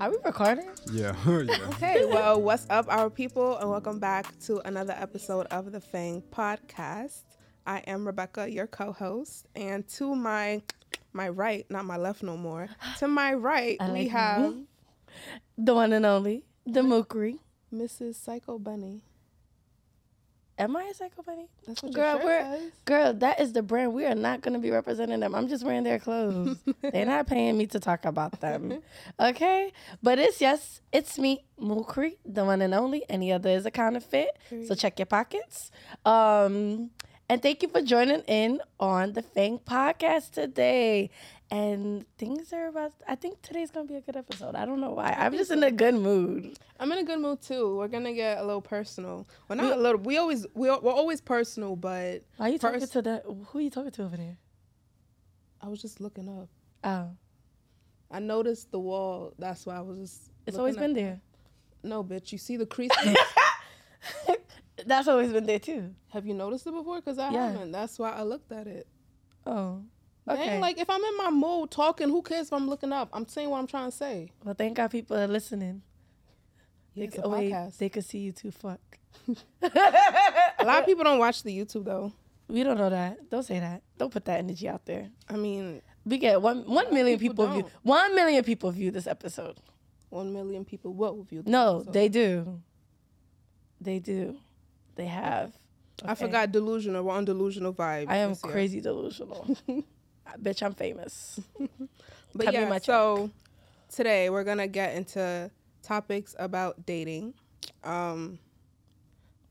Are we recording? Yeah. yeah. Okay, well, what's up, our people, and welcome back to another episode of the Fang Podcast. I am Rebecca, your co-host, and to my my right, not my left no more. To my right, I we like have me. The one and only, the Mukri. Mrs. Psycho Bunny. Am I a psycho bunny? That's what Girl, we're- says. Girl, that is the brand. We are not going to be representing them. I'm just wearing their clothes. They're not paying me to talk about them. Okay? But it's, yes, it's me, Mukri, the one and only. Any other is a counterfeit. So check your pockets. Um, and thank you for joining in on the Fang podcast today. And things are about, I think today's to be a good episode. I don't know why. I'm just in a good mood. I'm in a good mood too. We're gonna get a little personal. Well, not a little. We always we, we're always personal, but Why are you talking Pers- to the, who are you talking to over there? I was just looking up. Oh, I noticed the wall. That's why I was just. it's always up. been there. No, bitch. You see the creases? That's always been there too. Have you noticed it before? Because I Yeah. haven't. That's why I looked at it. Oh, Okay. okay. like if I'm in my mood talking, who cares if I'm looking up? I'm saying what I'm trying to say. well, thank God people are listening. Yeah, They it's c- a oh, wait, they could see you too. Fuck. a lot of people don't watch the YouTube though. We don't know that. Don't say that. Don't put that energy out there. I mean, We get one one million people people, view. One million people view this episode. one million people what will view. No, episode. they do. They do. They have. I forgot delusional. We're on delusional vibes. I am this year. crazy delusional. I- Bitch, I'm famous. But Cut yeah, so today we're gonna get into topics about dating. Um,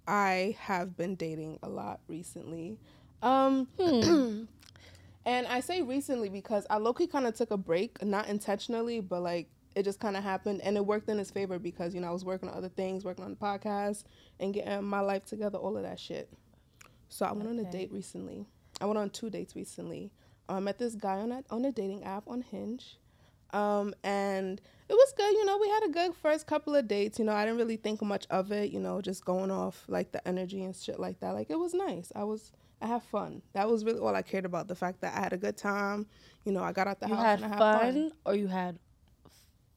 I have been dating a lot recently. Um, Hmm. and I say recently because I low key kind of took a break, not intentionally, but like it just kind of happened, and it worked in his favor because you know I was working on other things, working on the podcast, and getting my life together, all of that shit. So I went on a date recently. I went on two dates recently. I met this guy on a, on a dating app on Hinge. Um, and it was good. You know, we had a good first couple of dates. You know, I didn't really think much of it. You know, just going off like the energy and shit like that. Like it was nice. I was, I had fun. That was really all I cared about. The fact that I had a good time. You know, I got out the You house had and I had fun, fun. or you had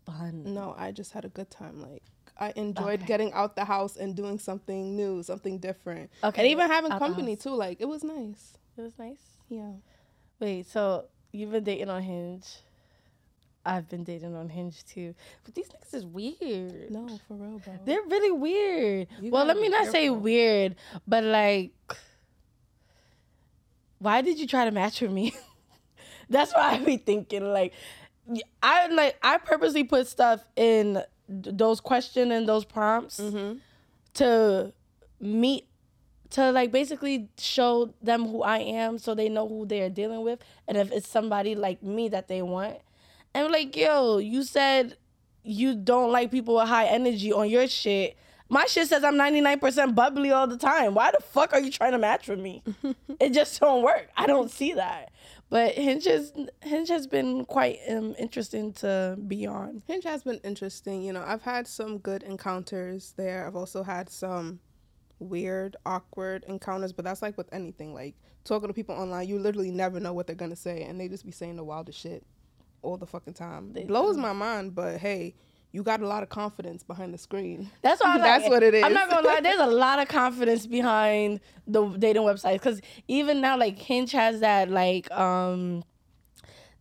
fun. No, I just had a good time. Like I enjoyed Okay. getting out the house and doing something new, something different, Okay, and even having out company too. Like it was nice. It was nice. Yeah. Wait, so you've been dating on Hinge? I've been dating on Hinge too, but these niggas is weird. No, for real, bro. They're really weird. You well, let me not say weird, but like, why did you try to match with me? That's why I be thinking like, I like I purposely put stuff in those question and those prompts Mm-hmm. to meet to like basically show them who I am so they know who they're dealing with and if it's somebody like me that they want. And like, yo, you said you don't like people with high energy on your shit. My shit says I'm 99% bubbly all the time. Why the fuck are you trying to match with me? it just don't work. I don't see that. But Hinge has, Hinge has been quite um, interesting to be on. Hinge has been interesting. You know, I've had some good encounters there. I've also had some weird, awkward encounters, but that's like with anything. Like talking to people online, you literally never know what they're gonna say, and they just be saying the wildest shit all the fucking time. They It blows do. my mind, but hey, you got a lot of confidence behind the screen. That's why I'm That's like, what it I'm not gonna lie. There's a lot of confidence behind the dating websites because even now, like Hinge has that like um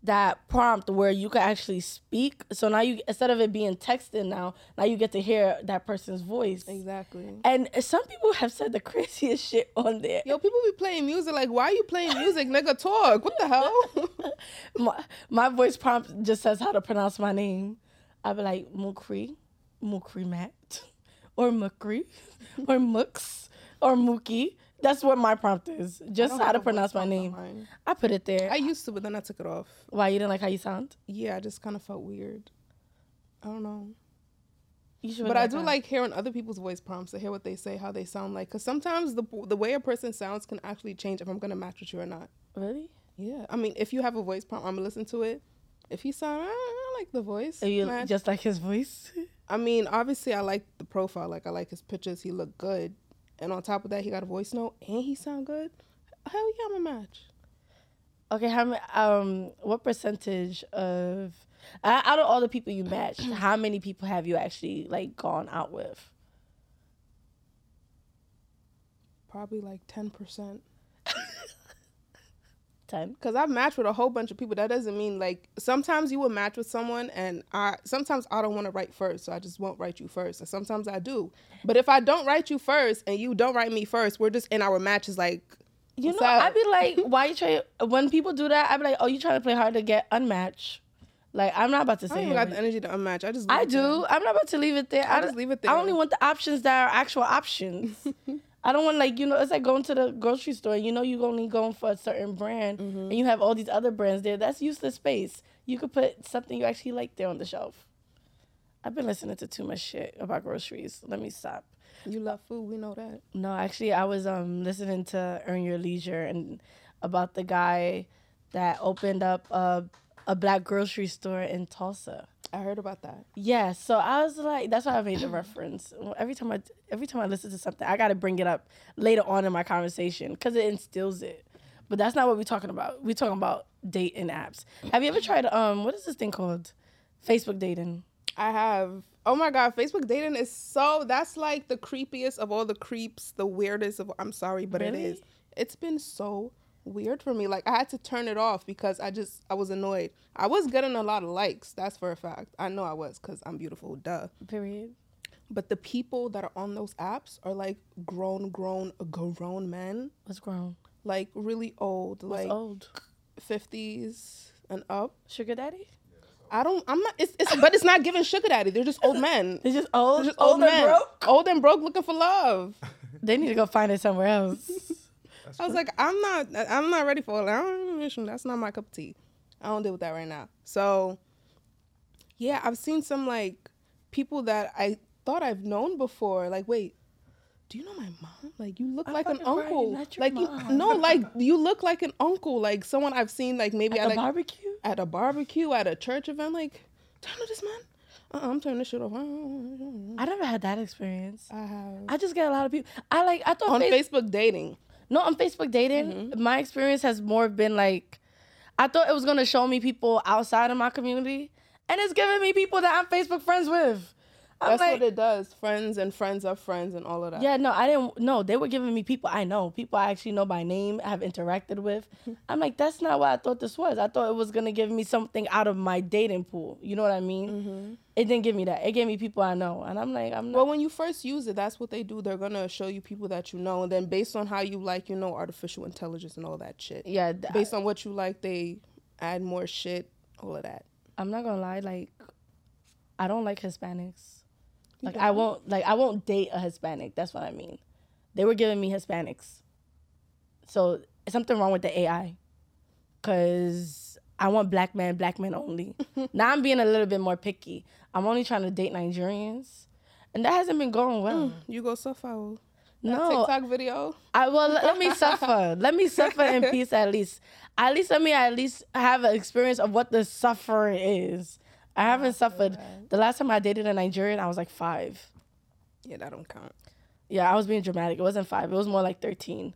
that prompt where you can actually speak. So now you instead of it being texted now, now you get to hear that person's voice. Exactly. And some people have said the craziest shit on there. Yo, people be playing music. Like, why are you playing music, nigga? Talk. What the hell? my, my voice prompt just says how to pronounce my name. I'd be like Mukri, Mukri Matt, or Mukri, or Mooks, or Mookie. That's what my prompt is. Just how to pronounce my name. I put it there. I used to, but then I took it off. Why you didn't like how you sound? Yeah, I just kind of felt weird. I don't know. You should. But I do like hearing other people's voice prompts to hear what they say, how they sound like. Because sometimes the the way a person sounds can actually change if I'm gonna match with you or not. really. Yeah, I mean, if you have a voice prompt, I'm gonna listen to it. If he sound, "Ah, I like the voice. Are you match." just like his voice? I mean, obviously, I like the profile. Like, I like his pictures. He look good, and on top of that, he got a voice note and he sound good. Hell yeah, I'm a match. Okay, how many? Um, what percentage of out of all the people you matched, how many people have you actually like gone out with? Probably like ten percent. Ten. Because I've matched with a whole bunch of people. That doesn't mean like sometimes you will match with someone and I sometimes I don't want to write first, so I just won't write you first. And sometimes I do. But if I don't write you first and you don't write me first, we're just in our matches like You know? I'd be like, why you try? When people do that, I'd be like, oh, you trying to play hard to get unmatched? Like, I'm not about to I say. don't even got the energy to unmatch. I just I it there. do. I'm not about to leave it there. I I just leave it there. I only want the options that are actual options. I don't want like you know it's like going to the grocery store. You know you only going for a certain brand, Mm-hmm. and you have all these other brands there. That's useless space. You could put something you actually like there on the shelf. I've been listening to too much shit about groceries. Let me stop. You love food, we know that. No, actually, I was um listening to Earn Your Leisure and about the guy that opened up a a black grocery store in Tulsa. I heard about that. Yeah, so I was like, that's why I made the reference. Every time I every time I listen to something, I got to bring it up later on in my conversation because it instills it. But that's not what we're talking about. We're talking about dating apps. Have you ever tried um what is this thing called? Facebook dating. I have. Oh my god, Facebook dating is so that's like the creepiest of all the creeps, the weirdest of I'm sorry, but Really? it is. It's been so weird for me. Like I had to turn it off because I just I was annoyed. I was getting a lot of likes, that's for a fact. I know I was cuz I'm beautiful, duh. Period. But the people that are on those apps are like grown grown grown men, What's grown? like really old, What's like old? 50s and up. Sugar daddy? I don't I'm not it's, it's but it's not giving sugar daddy. They're just old men. They're just old. They're just old, old and men. broke. Old and broke looking for love. They need to go find it somewhere else. I was like, I'm not, I'm not ready for it. That's not my cup of tea. I don't deal with that right now. So, yeah, I've seen some like people that I thought I've known before. Like, wait, do you know my mom? Like, you look I'm like an fucking right, uncle. not Like, you, mom. no, like you look like an uncle. Like someone I've seen. Like maybe At at the like barbecue? at a barbecue, at a church event. Like, do I know this man? Uh-uh, I'm turning this shit off. I never had that experience. I have I just get a lot of people. I like. I thought on Face- Facebook dating. No, on Facebook dating, mm-hmm. my experience has more been like, I thought it was gonna show me people outside of my community, and it's giving me people that I'm Facebook friends with. I'm That's like, what it does. Friends and friends of friends and all of that. yeah, no, I didn't. No, they were giving me people I know, people I actually know by name, have interacted with. I'm like, that's not what I thought this was. I thought it was gonna give me something out of my dating pool. You know what I mean? Mm-hmm. It didn't give me that. It gave me people I know, and I'm like, I'm not. Well, when you first use it, that's what they do. They're gonna show you people that you know, and then based on how you like, you know, artificial intelligence and all that shit. yeah, th- Based on what you like, they add more shit, all of that. I'm not gonna lie, like I don't like Hispanics. Like I won't like I won't date a Hispanic. That's what I mean. They were giving me Hispanics. So something wrong with the AI. Cause I want black men, black men only. now I'm being a little bit more picky. I'm only trying to date Nigerians. And that hasn't been going well. Mm. You go suffer. Oh. That No, TikTok video. I well let, let me suffer. Let me suffer in peace at least. At least let me at least have an experience of what the suffering is. I oh, haven't suffered. The last time I dated a Nigerian, I was like five. Yeah, that don't count. Yeah, I was being dramatic. It wasn't five. It was more like thirteen.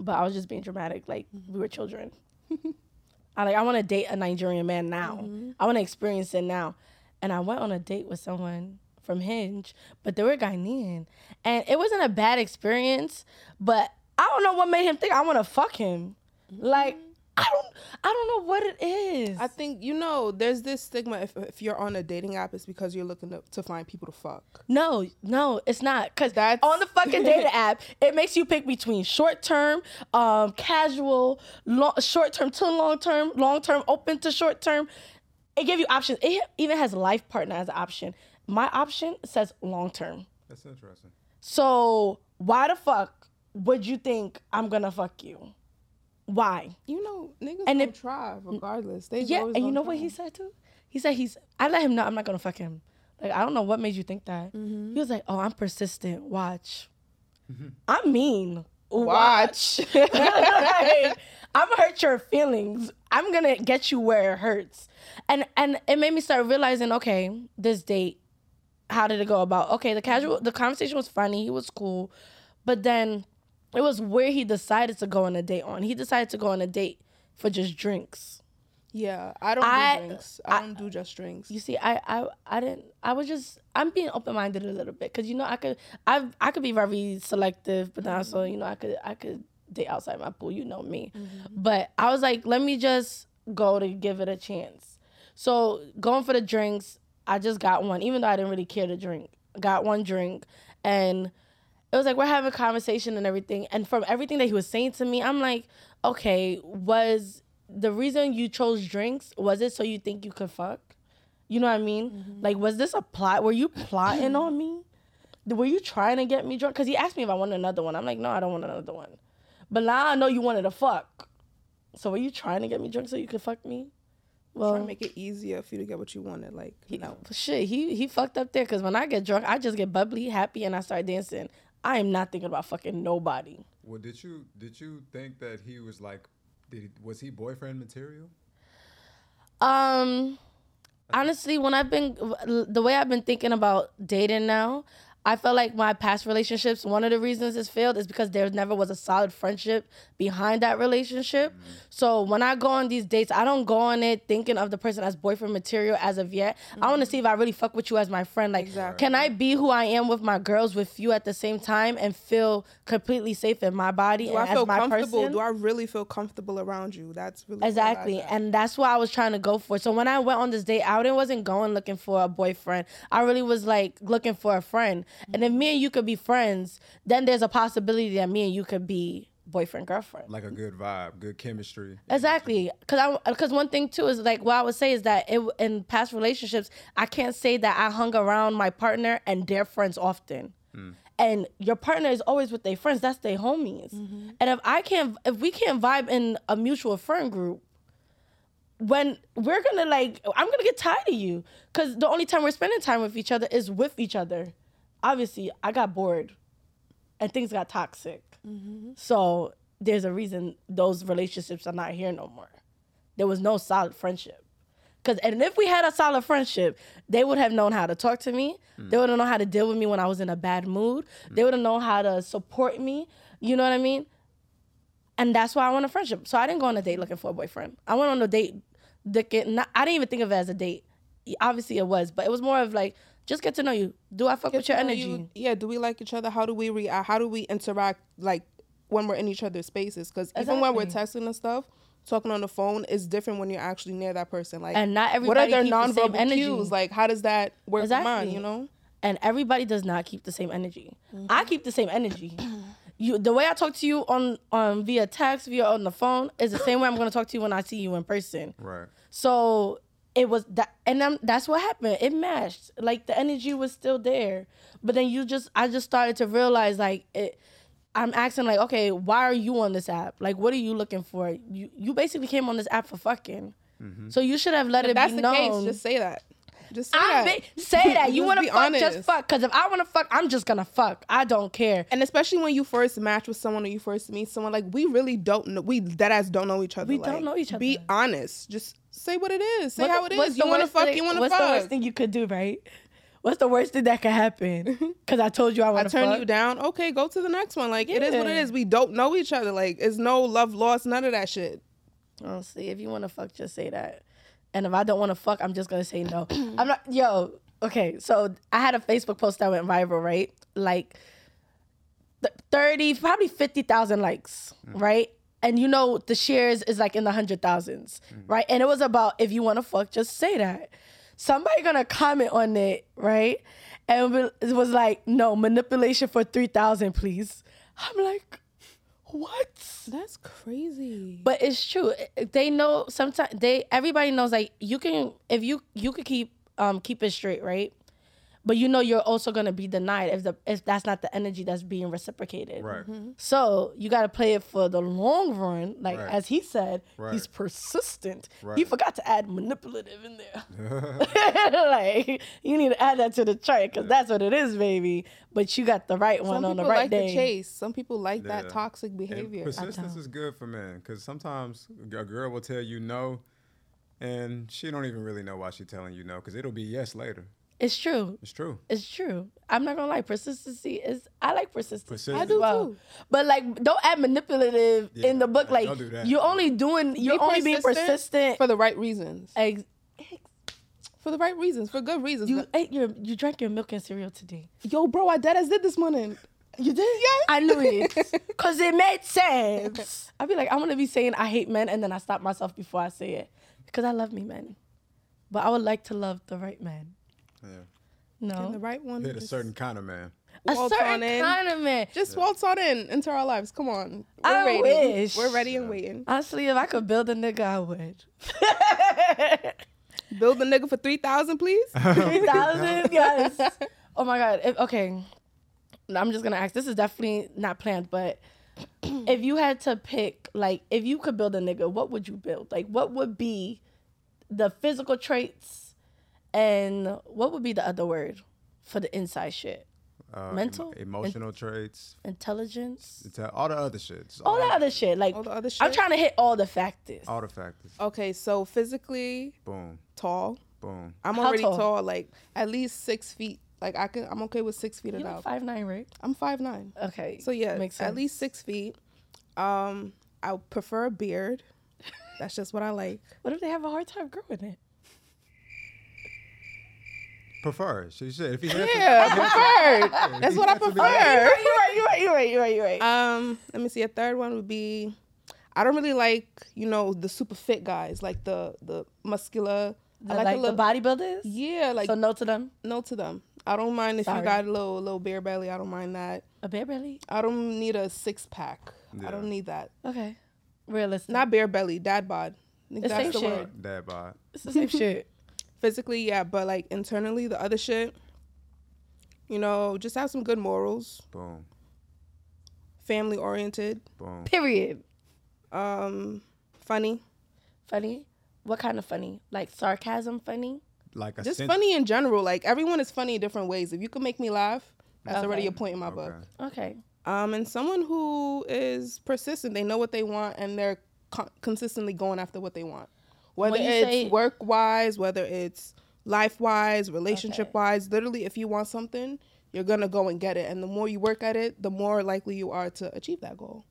But I was just being dramatic, like we were children. I like I want to date a Nigerian man now. Mm-hmm. I want to experience it now. And I went on a date with someone from Hinge, but they were Ghanaian, and it wasn't a bad experience. But I don't know what made him think I want to fuck him. Like mm-hmm. I don't, I don't know what it is. I think you know. There's this stigma if if you're on a dating app, it's because you're looking to, to find people to fuck. No, no, it's not. Cause That's- on the fucking dating app, it makes you pick between short term, um, casual, long, short term to long term, long term, open to short term. It gives you options. It even has life partner as an option. My option says long term. That's interesting. So why the fuck would you think I'm gonna fuck you? Why? You know, niggas And and it- try regardless. They Yeah, and you gonna know what he said too? He said he's. I let him know I'm not gonna fuck him. Like I don't know what made you think that. Mm-hmm. He was like, "Oh, I'm persistent. Watch. I'm mean. Watch. Like, I'm gonna hurt your feelings. I'm gonna get you where it hurts." And and it made me start realizing, okay, this date, how did it go about? Okay, the casual, the conversation was funny. He was cool, but then it was where he decided to go on a date on. He decided to go on a date for just drinks. Yeah, I don't I- do drinks. I, I- don't do just drinks. You see, I, I, I didn't. I was just. I'm being open minded a little bit because you know I could. I I could be very selective, but then also you know I could I could date outside my pool. You know me, mm-hmm. but I was like, let me just go to give it a chance. So going for the drinks, I just got one, even though I didn't really care to drink. Got one drink, and it was like we're having a conversation and everything. And from everything that he was saying to me, I'm like, okay, was the reason you chose drinks was it so you think you could fuck? You know what I mean? Mm-hmm. Like, was this a plot? Were you plotting on me? Were you trying to get me drunk? Because he asked me if I wanted another one. I'm like, no, I don't want another one. But now I know you wanted to fuck. So were you trying to get me drunk so you could fuck me? Well, Try to make it easier for you to get what you wanted. Like, he, no. shit, he he fucked up there. Because when I get drunk, I just get bubbly, happy, and I start dancing. I am not thinking about fucking nobody. Well, did you did you think that he was like, did he, was he boyfriend material? Um, honestly, when I've been the way I've been thinking about dating now, I feel like my past relationships, one of the reasons it's failed is because there never was a solid friendship behind that relationship. Mm-hmm. So when I go on these dates, I don't go on it thinking of the person as boyfriend material as of yet. I want to mm-hmm. see if I really fuck with you as my friend. Like, Exactly. can I be who I am with my girls with you at the same time and feel completely safe in my body Do and I feel as my comfortable? person? Do I really feel comfortable around you? That's really Exactly. And that's what I was trying to go for. So when I went on this date out, I wasn't going looking for a boyfriend. I really was like looking for a friend. And if me and you could be friends, then there's a possibility that me and you could be boyfriend girlfriend. Like a good vibe, good chemistry. Exactly, because I because one thing too is like what I would say is that it in past relationships I can't say that I hung around my partner and their friends often, hmm. and your partner is always with their friends. That's their homies, mm-hmm. and if I can't if we can't vibe in a mutual friend group, when we're gonna like I'm gonna get tired of you because the only time we're spending time with each other is with each other. Obviously, I got bored, and things got toxic. Mm-hmm. So there's a reason those relationships are not here no more. There was no solid friendship. Cause and if we had a solid friendship, they would have known how to talk to me. Mm. They would have known how to deal with me when I was in a bad mood. Mm. They would have known how to support me. You know what I mean? And that's why I want a friendship. So I didn't go on a date looking for a boyfriend. I went on a date. Looking, not, I didn't even think of it as a date. Obviously, it was, but it was more of like just get to know you. Do I fuck with your energy? you- yeah, do we like each other? How do we react? How do we interact like when we're in each other's spaces? Because even when we're texting and stuff, talking on the phone is different when you're actually near that person. Like, And not what are everybody their keep the same nonverbal energy. cues? Like, how does that work with mine? You know? and everybody does not keep the same energy. Mm-hmm. I keep the same energy. You, the way I talk to you on on via text, via on the phone, is the same way I'm gonna talk to you when I see you in person. Right. If it matched like the energy was still there but then you just say that. Just say I that. be, known. That's the case. Just say that Just say that. you want to be fuck, just fuck. Because if I want to fuck, I'm just gonna fuck. I don't care. And especially when you first match with someone or you first meet someone, like we really don't know. We dead ass don't know each other. We like, don't know each other. Be honest. Just say what it is. Say What- how it what's is. the You want to fuck. thing- You want to fuck. What's the worst thing you could do, right? What's the worst thing that could happen? Because I told you I I want to I turn fuck. you down. Okay, go to the next one. Like it is what it Yeah. is. We don't know each other. Like it's no love lost. None of that shit. Honestly, if you want to fuck, just say that. And if I don't want to fuck, I'm just gonna say no. I'm not. Yo, okay. So I had a Facebook post that went viral, right? Like thirty, probably fifty thousand likes, mm. right? And you know the shares is like in the hundred thousands, right? And it was about if you want to fuck, just say that. Somebody gonna comment on it, right? And it was like, no manipulation for three thousand, please. I'm like, what? That's crazy. But it's true. They know sometimes they everybody knows like you can if you you could keep um keep it straight, right? But you know you're also gonna be denied if the if that's not the energy that's being reciprocated. Right. Mm-hmm. So you gotta play it for the long run. Like Right. as he said, Right. he's persistent. Right. He forgot to add manipulative in there. like you need to add that to the chart because that's what it is, baby. But you got the right one Some on the people right like day. the chase. Some people like Yeah. that toxic And behavior. persistence is good for men because sometimes a girl will tell you no, and she don't even really know why she telling you no because it'll be yes later. It's true. It's true. It's true. I'm not gonna lie. Persistency is. I like persistence. Persistence. I do well. too. But like, don't add manipulative Yeah, in the book. like, Like, don't do that. you're only doing. You're Be only being persistent persistent. for the right reasons. Ex- For the right reasons, for good reasons. you ate your. You drank your milk and cereal today. Yo, bro, I dead as did this morning. You did? Yeah. I knew it. Cause it made sense. I'd be like, I'm gonna be saying I hate men, and then I stop myself before I say it, because I love me men, but I would like to love the right man. Yeah. No, And the right one. Hit a certain kind of man. a waltz certain on in. kind of man. Just waltz on in into our lives. Come on. We're I ready. wish. We're ready and waiting. Honestly, if I could build a nigga, I would. Build a nigga for 3000 please. Three thousand, yes. Oh my god. If, okay, I'm just gonna ask. This is definitely not planned, but if you had to pick, like, if you could build a nigga, what would you build? Like, what would be the physical traits, and what would be the other word for the inside shit? Uh, em- Mental? emotional traits, Intelligence, it's, all the other shit. It's all the other shit. Like, All the other shit. I'm trying to hit all the factors. all the factors. Okay, so physically Boom, tall. boom. I'm How already tall? tall? like at least six feet. Like I can, I'm okay with six feet You and like up. five nine, right? I'm five nine. Okay. So yeah, makes sense. at least six feet. Um, I prefer a beard. That's just what I like. What if they have a hard time growing it? Prefer. She said if he had Yeah, I prefer. That's what I That's what we prefer. You're right. You're right. You're right. You're right. You're right. Um, let me see. A third one would be, I don't really like you know the super fit guys, like the the muscular. I like, like, a the little. bodybuilders. yeah, like so no to them. no to them. I don't mind if Sorry. you got a little little bare belly. I don't mind that. A bear belly. I don't need a six pack. Yeah. I don't need that. Okay. Realistic. Not bare belly, dad bod. I The that's same the shit. word. Dad bod. It's the same shit. Physically, yeah, but like internally, the other shit. You know, just have some good morals, Boom, family oriented, boom. Period. um, funny, Funny. What kind of funny? Like sarcasm funny? Like a just sen- funny in general. Like everyone is funny in different ways. If you can make me laugh, that's Okay. already a point in my Okay. book. Okay. Um, and someone who is persistent. They know what they want and they're con- consistently going after what they want. Whether it's say- work wise, whether it's life wise, relationship wise, literally, if you want something, you're gonna go and get it. And the more you work at it, the more likely you are to achieve that goal.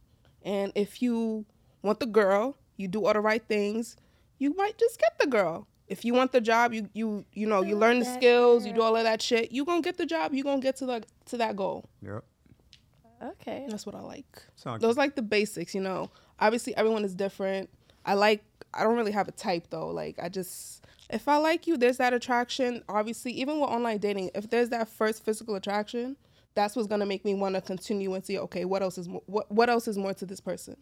And if you want the girl, you do all the right things, you might just get the girl. If you want the job, you you you know you learn the that skills, you do all of that shit. You gonna get the job. You gonna get to the to that goal. Yep. Okay. That's what I like. Sound Those like the basics, you know. Obviously, everyone is different. I like. I don't really have a type though. Like I just, if I like you, there's that attraction. Obviously, even with online dating, if there's that first physical attraction, that's what's gonna make me want to continue and see. Okay, what else is more, what what else is more to this person?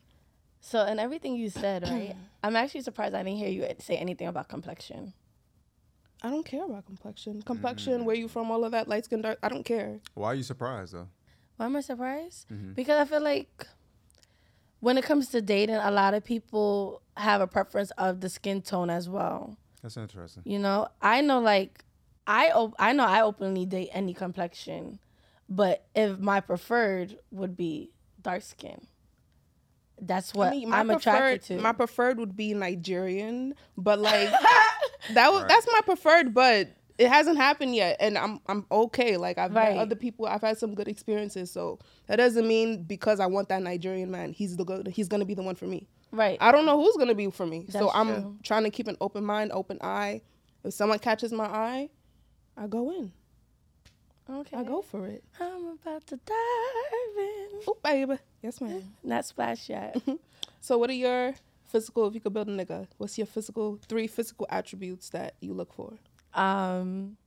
So in everything you said, right? I'm actually surprised I didn't hear you say anything about complexion. I don't care about complexion. Mm. Complexion, where you from, all of that, light skin, dark. I don't care. Why are you surprised though? Why am I surprised? Mm-hmm. Because I feel like when it comes to dating, a lot of people have a preference of the skin tone as well. That's interesting. You know, I know like I op- I know I openly date any complexion, but if my preferred would be dark skin, that's what I mean, I'm preferred, attracted to. my preferred would be Nigerian, but like that was that's my preferred, but it hasn't happened yet, and I'm I'm okay. Like I've Right. met other people, I've had some good experiences, so that doesn't mean because I want that Nigerian man, he's the good, he's gonna be the one for me. right. I don't know who's gonna be for me, so I'm true. trying to keep an open mind, open eye. If someone catches my eye, I go in, okay. I go for it. I'm about to dive in. Oh baby, yes ma'am. Not splash yet. So what are your physical? If you could build a nigga, what's your physical three physical attributes that you look for? Um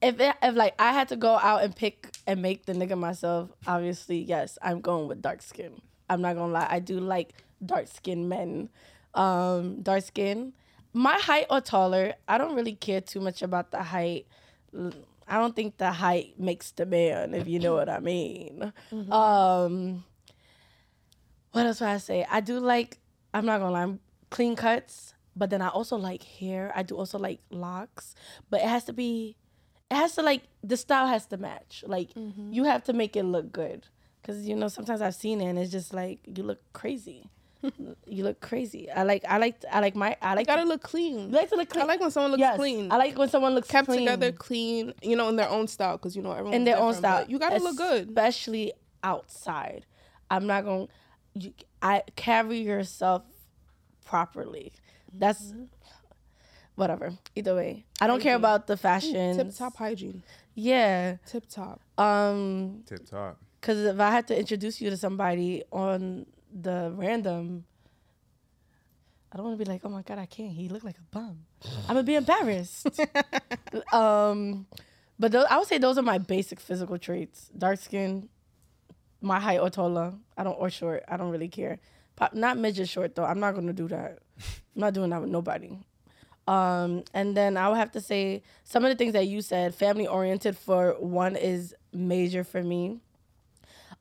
if it, if like I had to go out and pick and make the nigga myself, obviously yes, I'm going with dark skin. I'm not gonna lie, I do like dark skinned men. Um, dark skin. My height or taller, I don't really care too much about the height. I don't think the height makes the man, if you know what I mean. Um, what else would I say? I do like. I'm not gonna lie, I'm clean cuts, but then I also like hair. I do also like locks, but it has to be. It has to like the style has to match. Like mm-hmm. you have to make it look good, because you know sometimes I've seen it and it's just like you look crazy. you look crazy. I like I like I like my I like gotta to, look clean. you like to look clean. I like when someone looks yes, clean. I like when someone looks kept clean. together, clean. You know, in their own style, because you know everyone in their own style. You gotta look good. especially outside. I'm not gonna. You, I carry yourself properly. That's Mm-hmm. whatever. Either way, I don't care about the fashion. Tip top hygiene. Yeah. Tip top. Um. Tip top. Because if I had to introduce you to somebody on the random, I don't want to be like, oh my god, I can't. He looked like a bum. I'm gonna be embarrassed. um, but those, I would say those are my basic physical traits: dark skin, my height or taller. I don't or short. I don't really care. Pop, not midget short though. I'm not gonna do that. I'm not doing that with nobody. Um, and then I would have to say some of the things that you said, family oriented for one is major for me.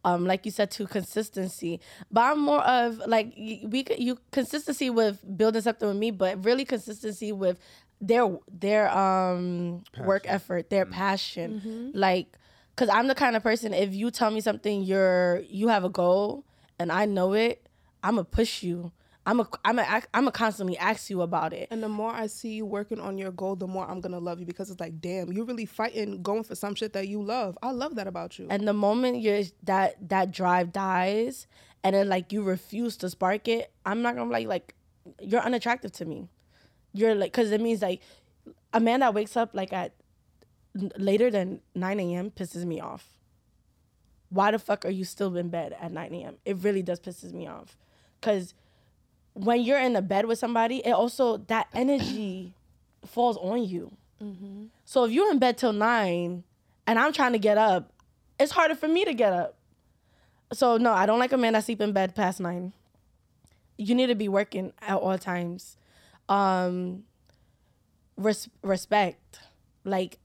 Um, like you said, to consistency, but I'm more of like we you consistency with building something with me, but really consistency with their their um work effort, their passion, like because I'm the kind of person if you tell me something you're you have a goal and I know it, I'm gonna push you. I'm a I'm a I'm a constantly ask you about it. And the more I see you working on your goal, the more I'm gonna love you because it's like, damn, you're really fighting, going for some shit that you love. I love that about you. And the moment you're that that drive dies and then like you refuse to spark it, I'm not gonna like like you're unattractive to me. You're like because it means like a man that wakes up like at later than 9 a.m. pisses me off. Why the fuck are you still in bed at 9 a.m.? It really does pisses me off. Cause when you're in the bed with somebody, it also that energy falls on you. So if you're in bed till nine and I'm trying to get up, it's harder for me to get up. So no, I don't like a man that sleep in bed past nine. You need to be working at all times. Um res- respect. Like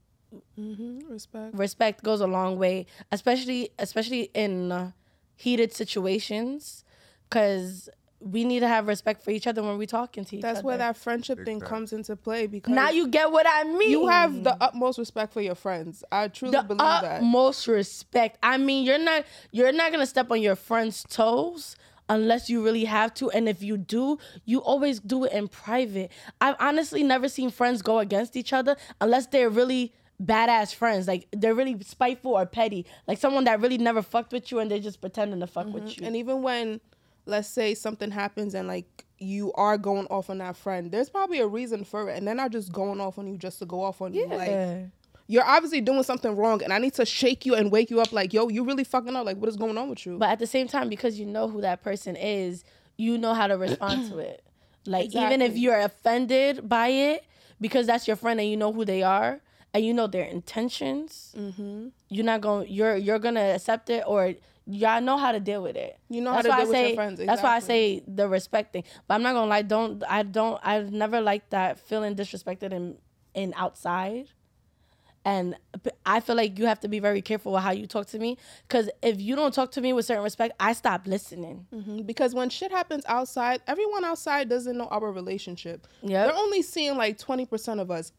hmm Respect. respect goes a long way, especially especially in uh, heated situations cuz we need to have respect for each other when we're talking to each That's other. That's where that friendship Big thing fact. comes into play because now you get what I mean. you have the utmost respect for your friends. I truly the believe that. utmost respect. I mean, you're not you're not gonna step on your friend's toes unless you really have to. And if you do, you always do it in private. I've honestly never seen friends go against each other unless they're really badass friends. Like they're really spiteful or petty. Like someone that really never fucked with you and they're just pretending to fuck with mm-hmm. you. And even when, let's say, something happens and like you are going off on that friend, there's probably a reason for it, and they're not just going off on you just to go off on you. Like yeah. you're obviously doing something wrong, and I need to shake you and wake you up. Like, yo, you really fucking up. Like, what is going on with you? But at the same time, because you know who that person is, you know how to respond to it. Like even if you're offended by it, because that's your friend and you know who they are and you know their intentions, mm-hmm. you're not going. You're you're gonna accept it or y'all know how to deal with it. You know how That's to why deal I with say, your friends. That's why I say the respect thing. But I'm not gonna lie. Don't I don't I've never liked that feeling disrespected in in outside. And I feel like you have to be very careful with how you talk to me, because if you don't talk to me with certain respect, I stop listening. Mhm. Because when shit happens outside, everyone outside doesn't know our relationship. Yep. They're only seeing like 20% of us.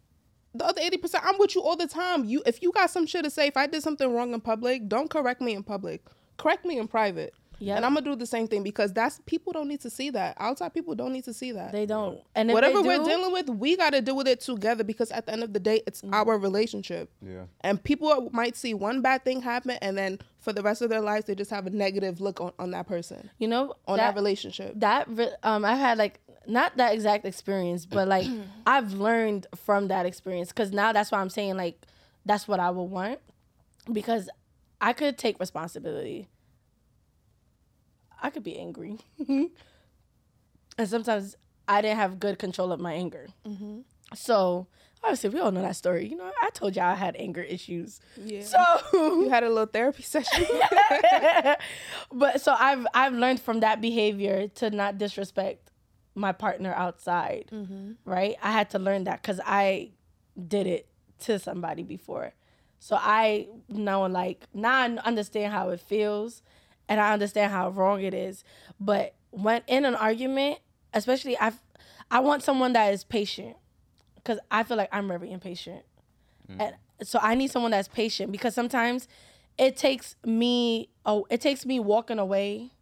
The other 80%, I'm with you all the time. You if you got some shit to say, if I did something wrong in public, don't correct me in public. Correct me in private. Yeah. And I'm gonna do the same thing because that's people don't need to see that. Outside people don't need to see that. They don't. And if Whatever they we're dealing with, we gotta deal with it together because at the end of the day, it's our relationship. Yeah. And people might see one bad thing happen and then for the rest of their lives they just have a negative look on, on that person. you know, On that, that, relationship. that um, I've had like not that exact experience, but like I've learned from that experience because now that's why I'm saying like that's what I would want because I could take responsibility. I could be angry, and sometimes I didn't have good control of my anger. Mm-hmm. So obviously, we all know that story. You know, I told y'all I had anger issues. Yeah. So you had a little therapy session. but so I've I've learned from that behavior to not disrespect my partner outside. Mm-hmm. Right? I had to learn that cuz I did it to somebody before. So I know like now I understand how it feels and I understand how wrong it is. But when in an argument, especially I I want someone that is patient cuz I feel like I'm very impatient. Mm. And so I need someone that's patient because sometimes it takes me oh it takes me walking away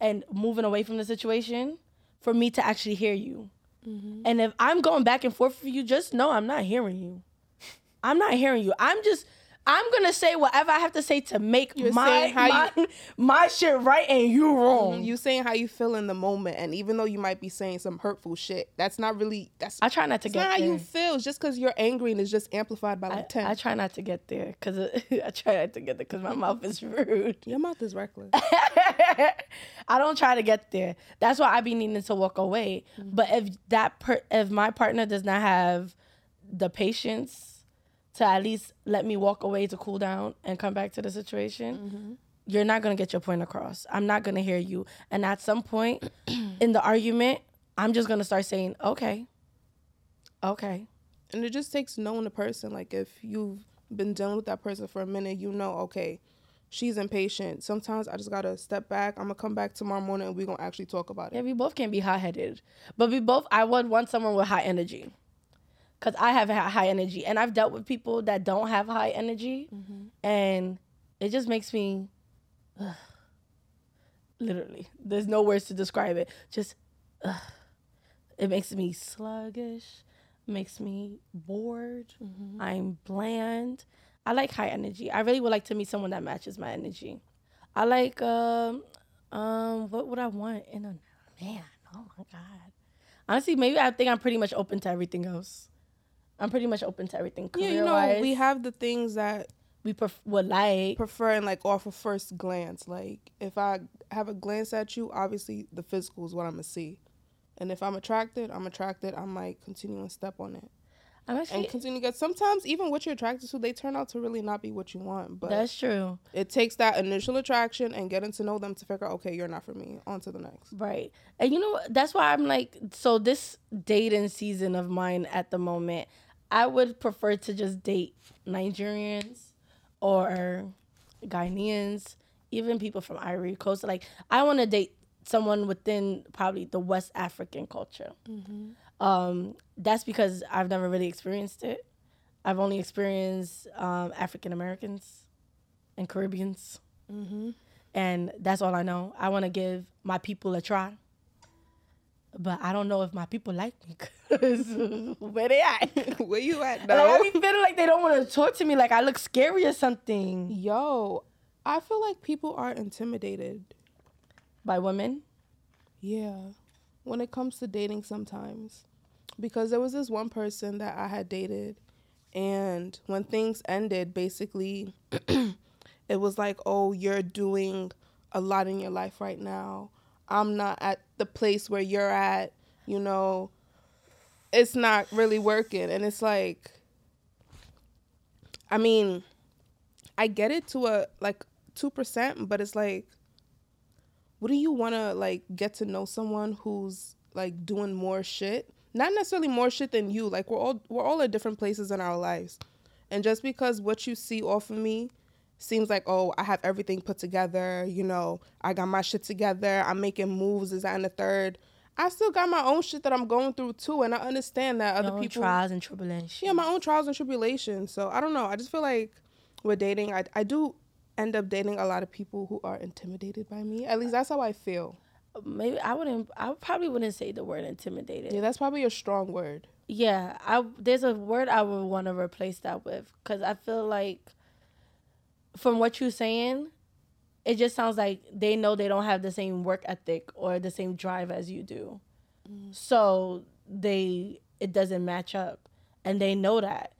and moving away from the situation for me to actually hear you. Mm-hmm. And if I'm going back and forth with you, just know I'm not hearing you. I'm not hearing you. I'm just I'm gonna say whatever I have to say to make You're my saying how my, my shit right and you mhm, wrong. You saying how you feel in the moment, and even though you might be saying some hurtful shit, that's not really that's. I try not to get not how you feel. It's just because you're angry and it's just amplified by I, like ten. I try not to get there because I try not to get there because my mouth is rude. Your mouth is reckless. I don't try to get there. That's why I be needing to walk away. Mm. But if that per- if my partner does not have the patience to at least let me walk away to cool down and come back to the situation, mm-hmm. you're not gonna get your point across. I'm not gonna hear you. And at some point in the argument, I'm just gonna start saying, okay, okay. and it just takes knowing the person. Like if you've been dealing with that person for a minute, you know, okay, she's impatient. Sometimes I just gotta step back. I'm gonna come back tomorrow morning and we're gonna actually talk about it. Yeah, we both can be hot headed, but we both. I would want someone with high energy, cause I have high energy, and I've dealt with people that don't have high energy, and it just makes me, ugh, literally, there's no words to describe it. Just, ugh, it makes me sluggish, makes me bored. I'm bland. I like high energy. I really would like to meet someone that matches my energy. I like um um what would I want in a man? Oh my god. Honestly, maybe I think I'm pretty much open to everything else. I'm pretty much open to everything. Yeah, you know, we have the things that we pref- would like. prefer and like off a first glance. Like if I have a glance at you, obviously the physical is what I'm gonna see. And if I'm attracted, I'm attracted. I might continue and step on it I'm actually and continue to get. Sometimes even what you're attracted to, they turn out to really not be what you want. But that's true. it takes that initial attraction and getting to know them to figure out, okay, you're not for me. On to the next. Right. And you know what? That's why I'm like, so this dating season of mine at the moment, I would prefer to just date Nigerians or Ghanaians, even people from Ivory Coast. Like, I want to date someone within probably the West African culture. Um, that's because I've never really experienced it. I've only experienced um, African Americans and Caribbeans and that's all I know. I want to give my people a try, but I don't know if my people like me. 'cause where they at? Where you at Like. I be feeling like they don't want to talk to me. Like I look scary or something Yo, I feel like people are intimidated. by women. Yeah. When it comes to dating sometimes. Because there was this one person that I had dated and when things ended basically it was like, "Oh, you're doing a lot in your life right now. I'm not at the place where you're at, you know. It's not really working." And it's like I mean, I get it to a like 2%, but it's like wouldn't you want to like get to know someone who's like doing more shit not necessarily more shit than you like we're all we're all at different places in our lives and just because what you see off of me seems like oh i have everything put together you know i got my shit together i'm making moves is that in the third i still got my own shit that i'm going through too and i understand that other Your people trials and tribulations. yeah, my own trials and tribulations. So I don't know. I just feel like with dating, I I do end up dating a lot of people who are intimidated by me. At least that's how I feel. Maybe I wouldn't. I probably wouldn't say the word intimidated. Yeah, that's probably a strong word. Yeah, I there's a word I would want to replace that with because I feel like from what you're saying, it just sounds like they know they don't have the same work ethic or the same drive as you do, mm. so they it doesn't match up, and they know that.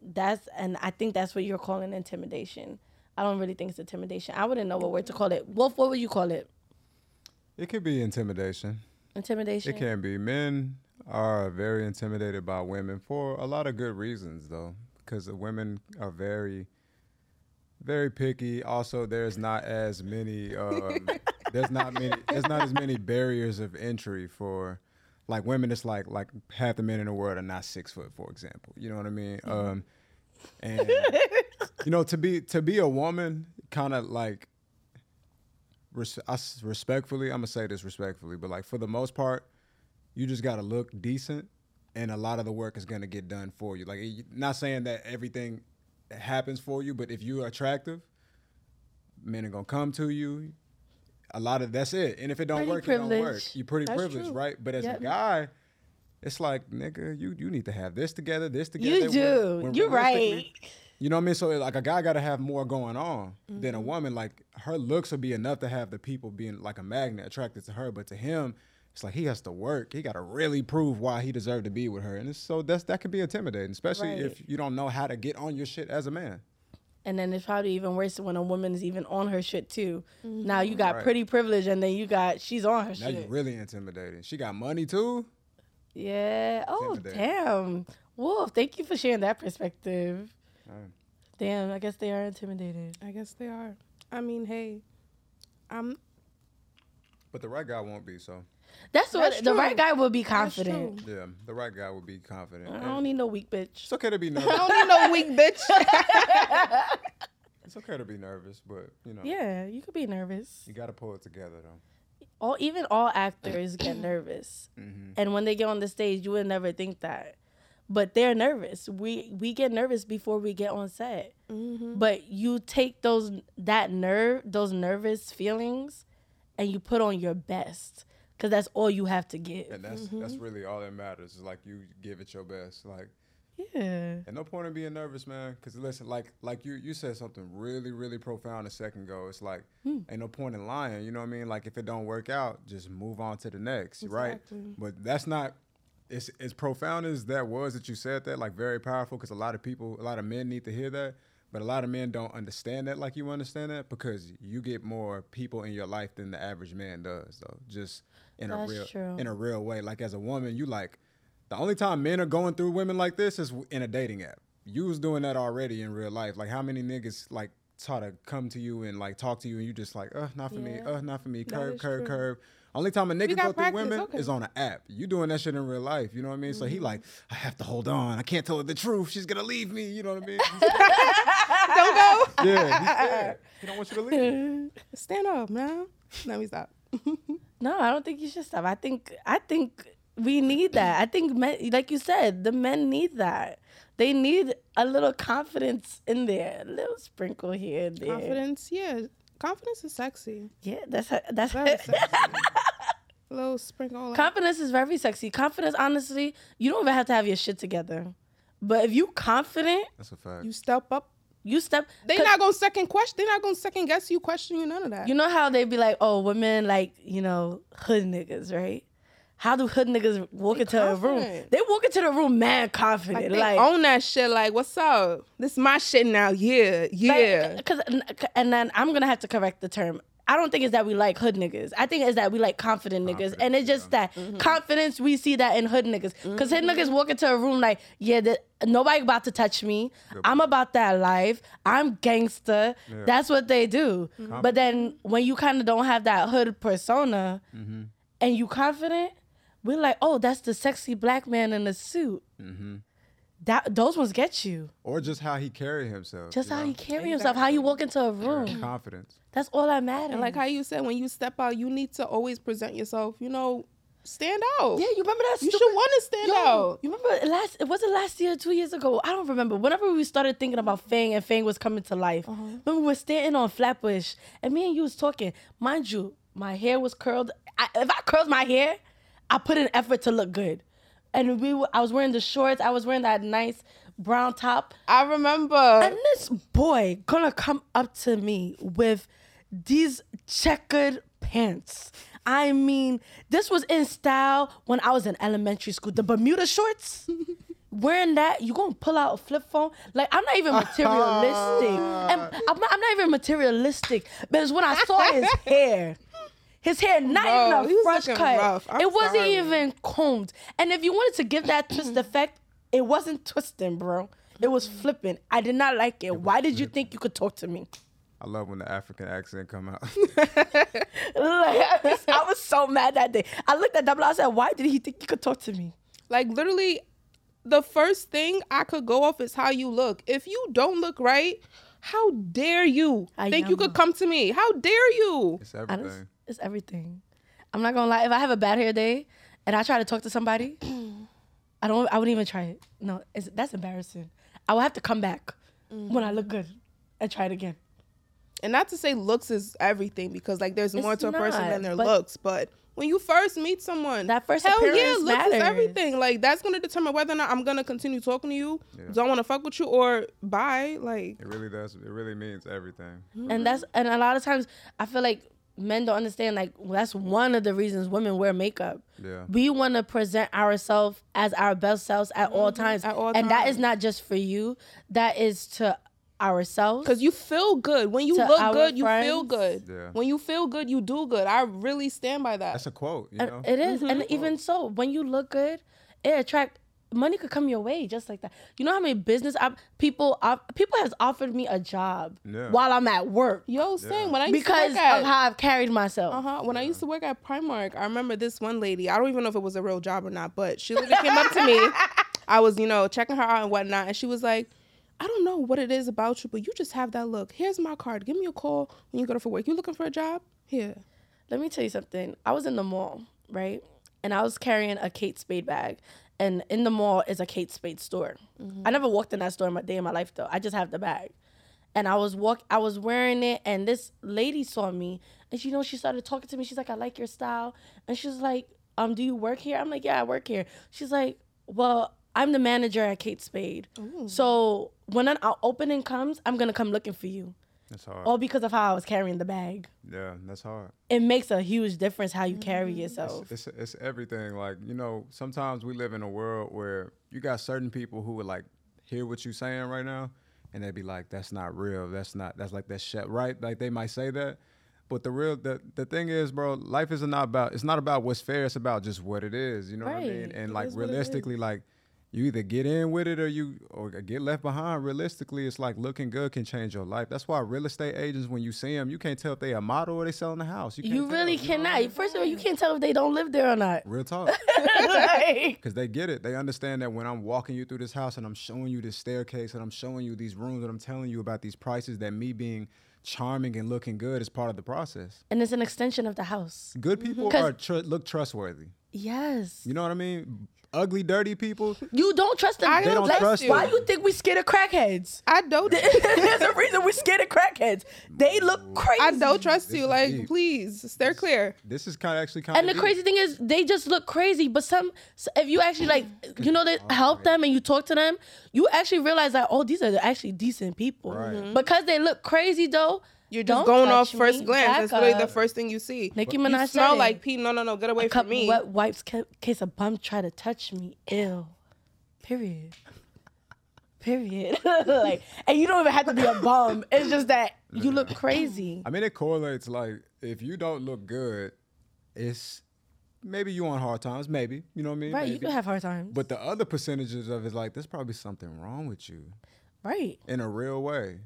That's and I think that's what you're calling intimidation. I don't really think it's intimidation. I wouldn't know what word to call it. Wolf, what would you call it? It could be intimidation. Intimidation. It can be. Men are very intimidated by women for a lot of good reasons, though, because the women are very, very picky. Also, there's not as many. Um, there's not many. There's not as many barriers of entry for, like women. It's like like half the men in the world are not six foot, for example. You know what I mean? Um, and you know to be to be a woman, kind of like res- I respectfully, I'm gonna say this respectfully, but like for the most part, you just gotta look decent, and a lot of the work is gonna get done for you. Like, not saying that everything happens for you, but if you're attractive, men are gonna come to you. a lot of that's it. And if it don't Pretty work, it don't work. You're pretty That's privileged, true. right? But as Yep. a guy, it's like, nigga, you you need to have this together, this together. You do. When, you're right. You know what I mean? So like a guy got to have more going on than Mm-hmm. a woman. Like her looks will be enough to have the people being like a magnet attracted to her, but to him, it's like he has to work. He got to really prove why he deserved to be with her, and it's, so that's that could be intimidating, especially Right. if you don't know how to get on your shit as a man. And then it's probably even worse when a woman is even on her shit too. Mm-hmm. Now you got Right. pretty privilege, and then you got she's on her shit. Now you shit. really intimidating. She got money too. yeah. Oh damn. Wolf, thank you for sharing that perspective. Right. Damn, I guess they are intimidated. I guess they are. I mean, hey, I'm But the right guy won't be. So That's what That's the right guy will be confident. yeah, the right guy will be confident. I don't need no weak bitch. it's okay to be nervous. I don't need no weak bitch. it's okay to be nervous, but you know, Yeah, you could be nervous. you got to pull it together though. All even all actors get nervous, Mm-hmm. and when they get on the stage, you would never think that, but they're nervous. We we get nervous before we get on set, but you take those that nerve those nervous feelings, and you put on your best, because that's all you have to give. And that's that's mm-hmm. really all that matters. Is like you give it your best. Like, Yeah. and no point in being nervous, man. Because listen, like like you you said something really really profound a second ago. It's like hmm. ain't no point in lying. You know what I mean? Like if it don't work out, just move on to the next, right? But that's not. It's as profound as that was that you said that, like very powerful. Because a lot of people, a lot of men need to hear that. But a lot of men don't understand that like you understand that because you get more people in your life than the average man does, though. Just in That's a real true. in a real way. Like as a woman, you like the only time men are going through women like this is in a dating app. You was doing that already in real life. Like how many niggas like try to come to you and like talk to you and you just like, uh, not for me, Yeah. uh, not for me, curve, curve, true. curve. Only time a nigga got go through women okay. is on an app. You doing that shit in real life. You know what I mean? So he mm-hmm. like, I have to hold on. I can't tell her the truth. She's gonna leave me. You know what I mean? Don't go. yeah, he's scared. He don't want you to leave. Stand up, man. Let me stop. No, I don't think you should stop. I think I think we need that. I think men, like you said, the men need that. They need a little confidence in there, a little sprinkle here and there. Confidence, yeah. Confidence is sexy. Yeah, that's that's Very sexy. A little sprinkle. Like, confidence is very sexy. Confidence, honestly, you don't even have to have your shit together. But if you confident, That's a fact. you step up. you step. They not gonna second question. They not gonna second guess you, question you, none of that. You know how they be like, oh, women like you know hood niggas, right? How do hood niggas walk into a room? They walk into the room mad confident, like, they like own that shit. Like, what's up? This is my shit now. Yeah, yeah. Because and then I'm gonna have to correct the term. I don't think it's that we like hood niggas. I think it's that we like confident niggas, and it's just that Mm-hmm. confidence. We see that in hood niggas, because hood niggas walk into a room like, yeah, the, nobody about to touch me. I'm about that life. I'm gangster. That's what they do. But then when you kind of don't have that hood persona, Mm-hmm. and you confident, we're like, oh, that's the sexy black man in the suit. That those ones get you. Or just how he carry himself. Just how know? he carry himself, how you walk into a room. confidence. That's all that matters. And like how you said, when you step out, you need to always present yourself. You know, stand out. yeah, you remember that? you stupid- should want to stand Yo, out. You remember last? It was it last year, two years ago. I don't remember. Whenever we started thinking about Fang and Fang was coming to life, Uh-huh. remember we were standing on Flatbush and me and you was talking. Mind you, my hair was curled. I, if I curled my hair, I put an effort to look good. And we, I was wearing the shorts. I was wearing that nice brown top. I remember. And this boy gonna come up to me with these checkered pants. I mean, this was in style when I was in elementary school. The Bermuda shorts. Wearing that, you gonna pull out a flip phone? Like I'm not even materialistic, and I'm not, I'm not even materialistic. Because when I saw his hair, his hair not Bro, even he a fresh cut. rough. It wasn't sorry. even combed. And if you wanted to give that twist mm-hmm. effect, it wasn't twisting, bro. It was mm-hmm. flipping. I did not like it. Why did you think you could talk to me? I love when the African accent come out. Like, I, was, I was so mad that day. I looked at Double. I said, "Why did he think he could talk to me?" like literally, the first thing I could go off is how you look. If you don't look right, how dare you I think you could come to me? How dare you? It's everything. Just- it's everything. I'm not gonna lie. If I have a bad hair day and I try to talk to somebody, I don't. I wouldn't even try it. No, it's, that's embarrassing. I will have to come back when I look mm-hmm. good and try it again. and not to say looks is everything because like there's more It's to a person than their but- looks, but when you first meet someone, That first hell yeah, appearance looks is everything. Like that's gonna determine whether or not I'm gonna continue talking to you, Yeah. don't want to fuck with you, or bye. Like It really does. It really means everything. Mm-hmm. and that's and a lot of times I feel like men don't understand like that's one of the reasons women wear makeup. Yeah. We want to present ourselves as our best selves at all mm-hmm. times, At all and that is not just for you. That is to ourselves. Because you feel good. When you look our good, you feel good. Yeah. When you feel good, you do good. I really stand by that. That's a quote. You know. it is. and mm-hmm. even so, when you look good, it attract money could come your way just like that. You know how many business op- people op- people has offered me a job Yeah. while I'm at work Yo, same. When I used because to work at, of how I've carried myself. Uh huh. When I used to work at Primark, I remember this one lady. I don't even know if it was a real job or not, but she literally came up to me. I was, you know, checking her out and whatnot, and she was like, "I don't know what it is about you, but you just have that look. Here's my card. Give me a call when you go to for work. You looking for a job? Here. Let me tell you something. I was in the mall, right? And I was carrying a Kate Spade bag. And in the mall is a Kate Spade store. I never walked in that store in my day in my life though. I just have the bag. And I was walk I was wearing it and this lady saw me and she you know she started talking to me. She's like, I like your style. And she's like, um, do you work here? I'm like, Yeah, I work here. She's like, Well, I'm the manager at Kate Spade. So when an opening comes, I'm gonna come looking for you. That's hard. All because of how I was carrying the bag. Yeah, that's hard. It makes a huge difference how you carry mm-hmm. yourself. It's it's everything. Like you know, sometimes we live in a world where you got certain people who would like hear what you're saying right now, and they'd be like, "That's not real. That's not. That's like that shit." Right? Like they might say that, but the real the the thing is, bro, life is not about. It's not about what's fair. It's about just what it is. You know what I mean? And It like is what it realistically, like. You either get in with it or you or get left behind. Realistically, it's like looking good can change your life. That's why real estate agents, when you see them, you can't tell if they a model or they selling the house. can't You really know what I cannot. First of all, you can't tell if they don't live there or not. Real talk. Because they get it. They understand that when I'm walking you through this house and I'm showing you this staircase and I'm showing you these rooms and I'm telling you about these prices, that me being charming and looking good is part of the process. and it's an extension of the house. Good people mm-hmm. are tr- look trustworthy. Yes. You know what I mean? Ugly, dirty people. You don't trust them. I They don't Like, trust you. Why do you think we scared of crackheads? I don't. There's a reason we're scared of crackheads. They look crazy. I don't trust This you. Like, deep. please, stay clear. This is kind of actually kind of. And the crazy thing is, they just look crazy. But some, if you actually like, you know, they help them and you talk to them, you actually realize that oh, these are actually decent people. Right. Because they look crazy though. You're just don't going off first me. glance. Back That's literally the up. first thing you see. Nicki you Minaj smell said it. like pee. No, no, no. Get away A from couple me. wet wipes ca- case a bum try to touch me. Ill. Period. Period. like, and you don't even have to be a bum. It's just that you look crazy. I mean, it correlates. Like, if you don't look good, it's maybe you on hard times. Maybe you know what I mean. Right. You Maybe. can have hard times. But the other percentages of it's like there's probably something wrong with you right. in a real way.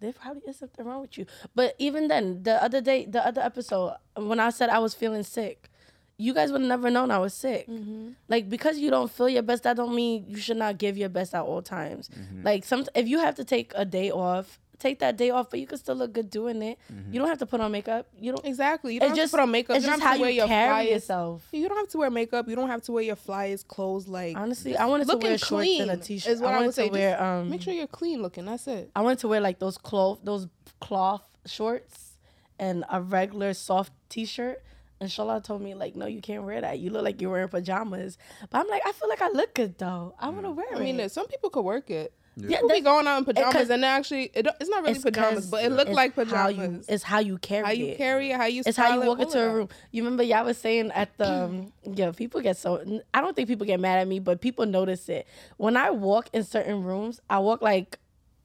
There probably is something wrong with you. But even then, the other day, the other episode, when I said I was feeling sick, you guys would have never known I was sick. Mm-hmm. Like because you don't feel your best, that don't mean you should not give your best at all times. Mm-hmm. Like some, if you have to take a day off, take that day off, but you can still look good doing it. You don't have to put on makeup. You don't. Exactly. You don't have just to put on makeup. It's you don't just have how to wear you your carry flyest- yourself. You don't have to wear makeup. You don't have to wear your flyest clothes. Like Honestly, I wanted to looking wear shorts and a clean t-shirt. is what I I wanted would say. wear um. make sure you're clean looking. That's it. I wanted to wear like those cloth, those cloth shorts and a regular soft t-shirt. And Shola told me like, no, you can't wear that. You look like you're wearing pajamas. But I'm like, I feel like I look good though. I want to wear I mean, it. there's- some people could work it. Yeah, People be going out in pajamas cause- and actually, it, it's not really it's pajamas, 'cause but it looked it's like How you, pajamas. it's how you carry How you it. carry it, how you. Do it. It's how you walk into a room. You remember y'all was saying at the um, yeah, people get so I don't think people get mad at me, but people notice it. When I walk in certain rooms, I walk like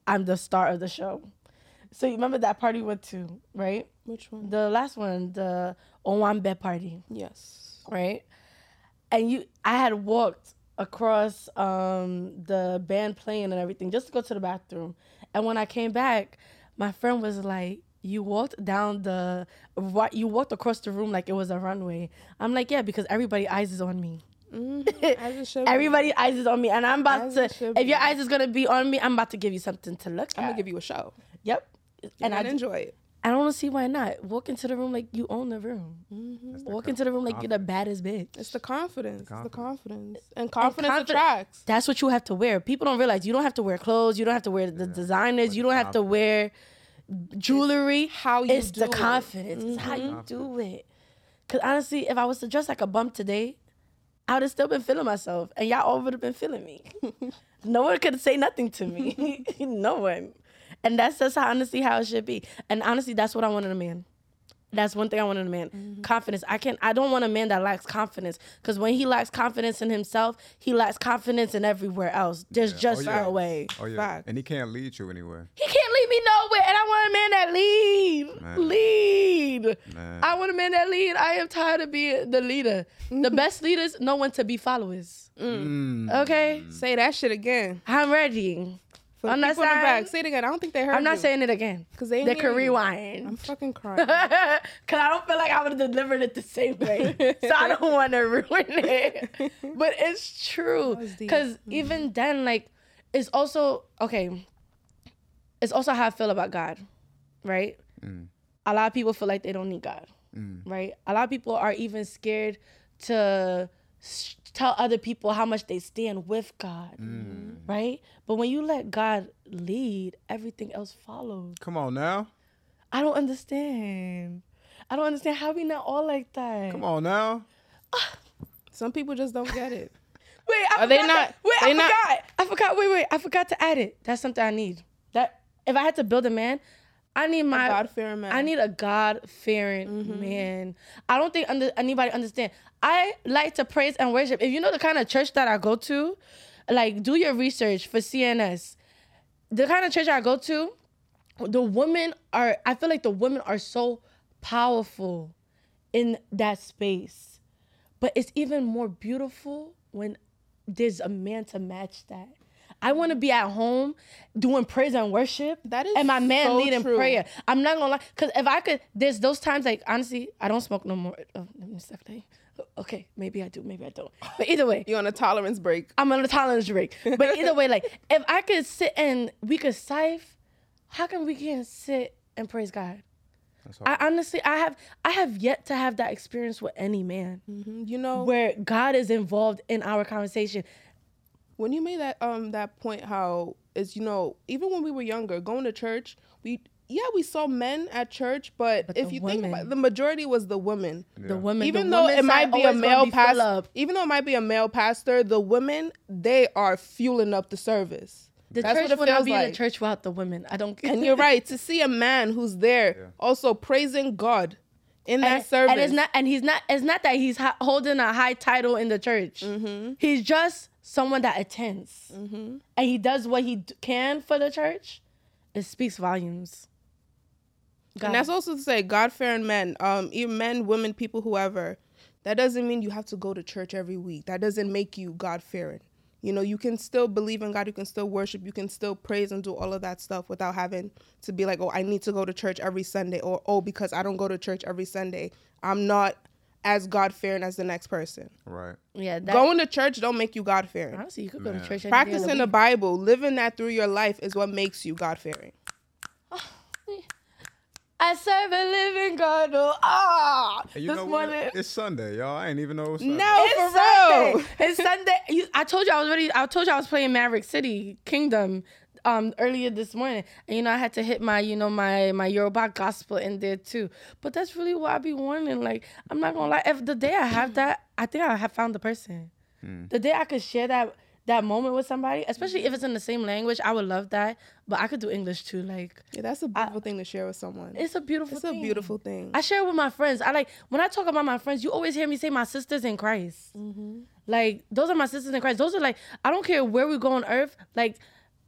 I'm the star of the show. So you remember that party we went to, right? Which one? The last one, the Owambe party, Yes. right? And you I had walked across um the band playing and everything just to go to the bathroom. And when I came back, my friend was like, "You walked down the what you walked across the room like it was a runway." I'm like, "Yeah, because everybody eyes is on me." It should be. Everybody eyes is on me, and I'm about As to. If your eyes is gonna be on me, I'm about to give you something to look I'm at. gonna give you a show, Yep. and And I enjoy it. I don't see why not. Walk into the room like you own the room. Mm-hmm. Walk into the room like you're the baddest bitch. It's the confidence. It's the confidence. confidence, and confidence confi- attracts. That's what you have to wear. People don't realize you don't have to wear clothes. You don't have to wear the designers. You don't have to wear jewelry. how you it's do the it. confidence. It's how you do it. Cause honestly, if I was to dress like a bum today, I would have still been feeling myself, and y'all all would have been feeling me. no one could say nothing to me. no one. And that's just how, honestly how it should be. And honestly, that's what I want in a man. That's one thing I want in a man. Mm-hmm. Confidence. I can not I don't want a man that lacks confidence. Because when he lacks confidence in himself, he lacks confidence in everywhere else. There's just Oh, yeah. no way. Oh yeah, Facts. and he can't lead you anywhere. He can't lead me nowhere. And I want a man that lead. Man. Lead. Man. I want a man that lead. I am tired of being the leader. The best leaders know when to be followers. Mm. Okay? Say that shit again. I'm ready. For I'm not people in the saying- back, say it again. I don't think they heard I'm not you. saying it again. 'Cause they They hear can rewind. I'm fucking crying. Cause I don't feel like I would have delivered it the same way, so I don't want to ruin it. But it's true, was deep. cause mm-hmm. even then, like, it's also okay. It's also how I feel about God, right? Mm. A lot of people feel like they don't need God, mm. right? A lot of people are even scared to s- tell other people how much they stand with God, mm. right? But when you let God lead, everything else follows. Come on now. I don't understand. I don't understand how we not all like that. Come on now. Some people just don't get it. Wait, I Are they not- that- Wait, they I not- forgot. I forgot. Wait, wait. I forgot to add it. That's something I need. That if I had to build a man, I need my God-fearing man. Mm-hmm. I need a God fearing man. I don't think under, anybody understand. I like to praise and worship. If you know the kind of church that I go to, like do your research for CNS. The kind of church I go to, the women are. I feel like the women are so powerful in that space, but it's even more beautiful when there's a man to match that. I want to be at home doing praise and worship. That is and my man so leading true. prayer. I'm not gonna lie, cause if I could, there's those times like honestly, I don't smoke no more. Oh, let me stop there. Okay, maybe I do, maybe I don't. But either way, You're on a tolerance break. I'm on a tolerance break. But either way, like if I could sit and we could sife, how come we can't sit and praise God? I honestly, I have, I have yet to have that experience with any man mm-hmm. You know, where God is involved in our conversation. When you made that um that point how is you know even when we were younger going to church we yeah we saw men at church but, But if the you think women- about the majority was the women The women, even the though it might be a male be pastor even though it might be a male pastor the women they are fueling up the service The That's church would not feels be in a church without the women. I don't. and you're right to see a man who's there also praising god in that and, service and it's not, and he's not. It's not that he's ha- holding a high title in the church. Mm-hmm. He's just someone that attends, and he does what he can for the church. It speaks volumes. And that's also to say, God fearing men, um, even men, women, people, whoever. That doesn't mean you have to go to church every week. That doesn't make you God fearing. You know, you can still believe in God. You can still worship. You can still praise and do all of that stuff without having to be like, oh, I need to go to church every Sunday, or oh, because I don't go to church every Sunday, I'm not as God fearing as the next person. Right. yeah, that, Going to church don't make you God fearing. honestly, you could go to Man. church. every day of Practicing the week. Bible, living that through your life is what makes you God fearing. I serve a living God. Oh, ah, And you this know what? morning. It's Sunday, y'all. I ain't even know it was Sunday. No, It's for Sunday. real. It's Sunday. You, I told you I was ready. I told you I was playing Maverick City Kingdom um earlier this morning, and you know I had to hit my you know my my Yoruba gospel in there too. But that's really what I be wanting. Like I'm not gonna lie. If the day I have that, I think I have found the person. The day I could share that that moment with somebody, especially if it's in the same language, I would love that. But I could do English too. Like Yeah, that's a beautiful thing to share with someone. it's a beautiful. It's a beautiful thing. I share it with my friends. I like when I talk about my friends. You always hear me say my sisters in Christ. Like those are my sisters in Christ. Those are like I don't care where we go on earth. Like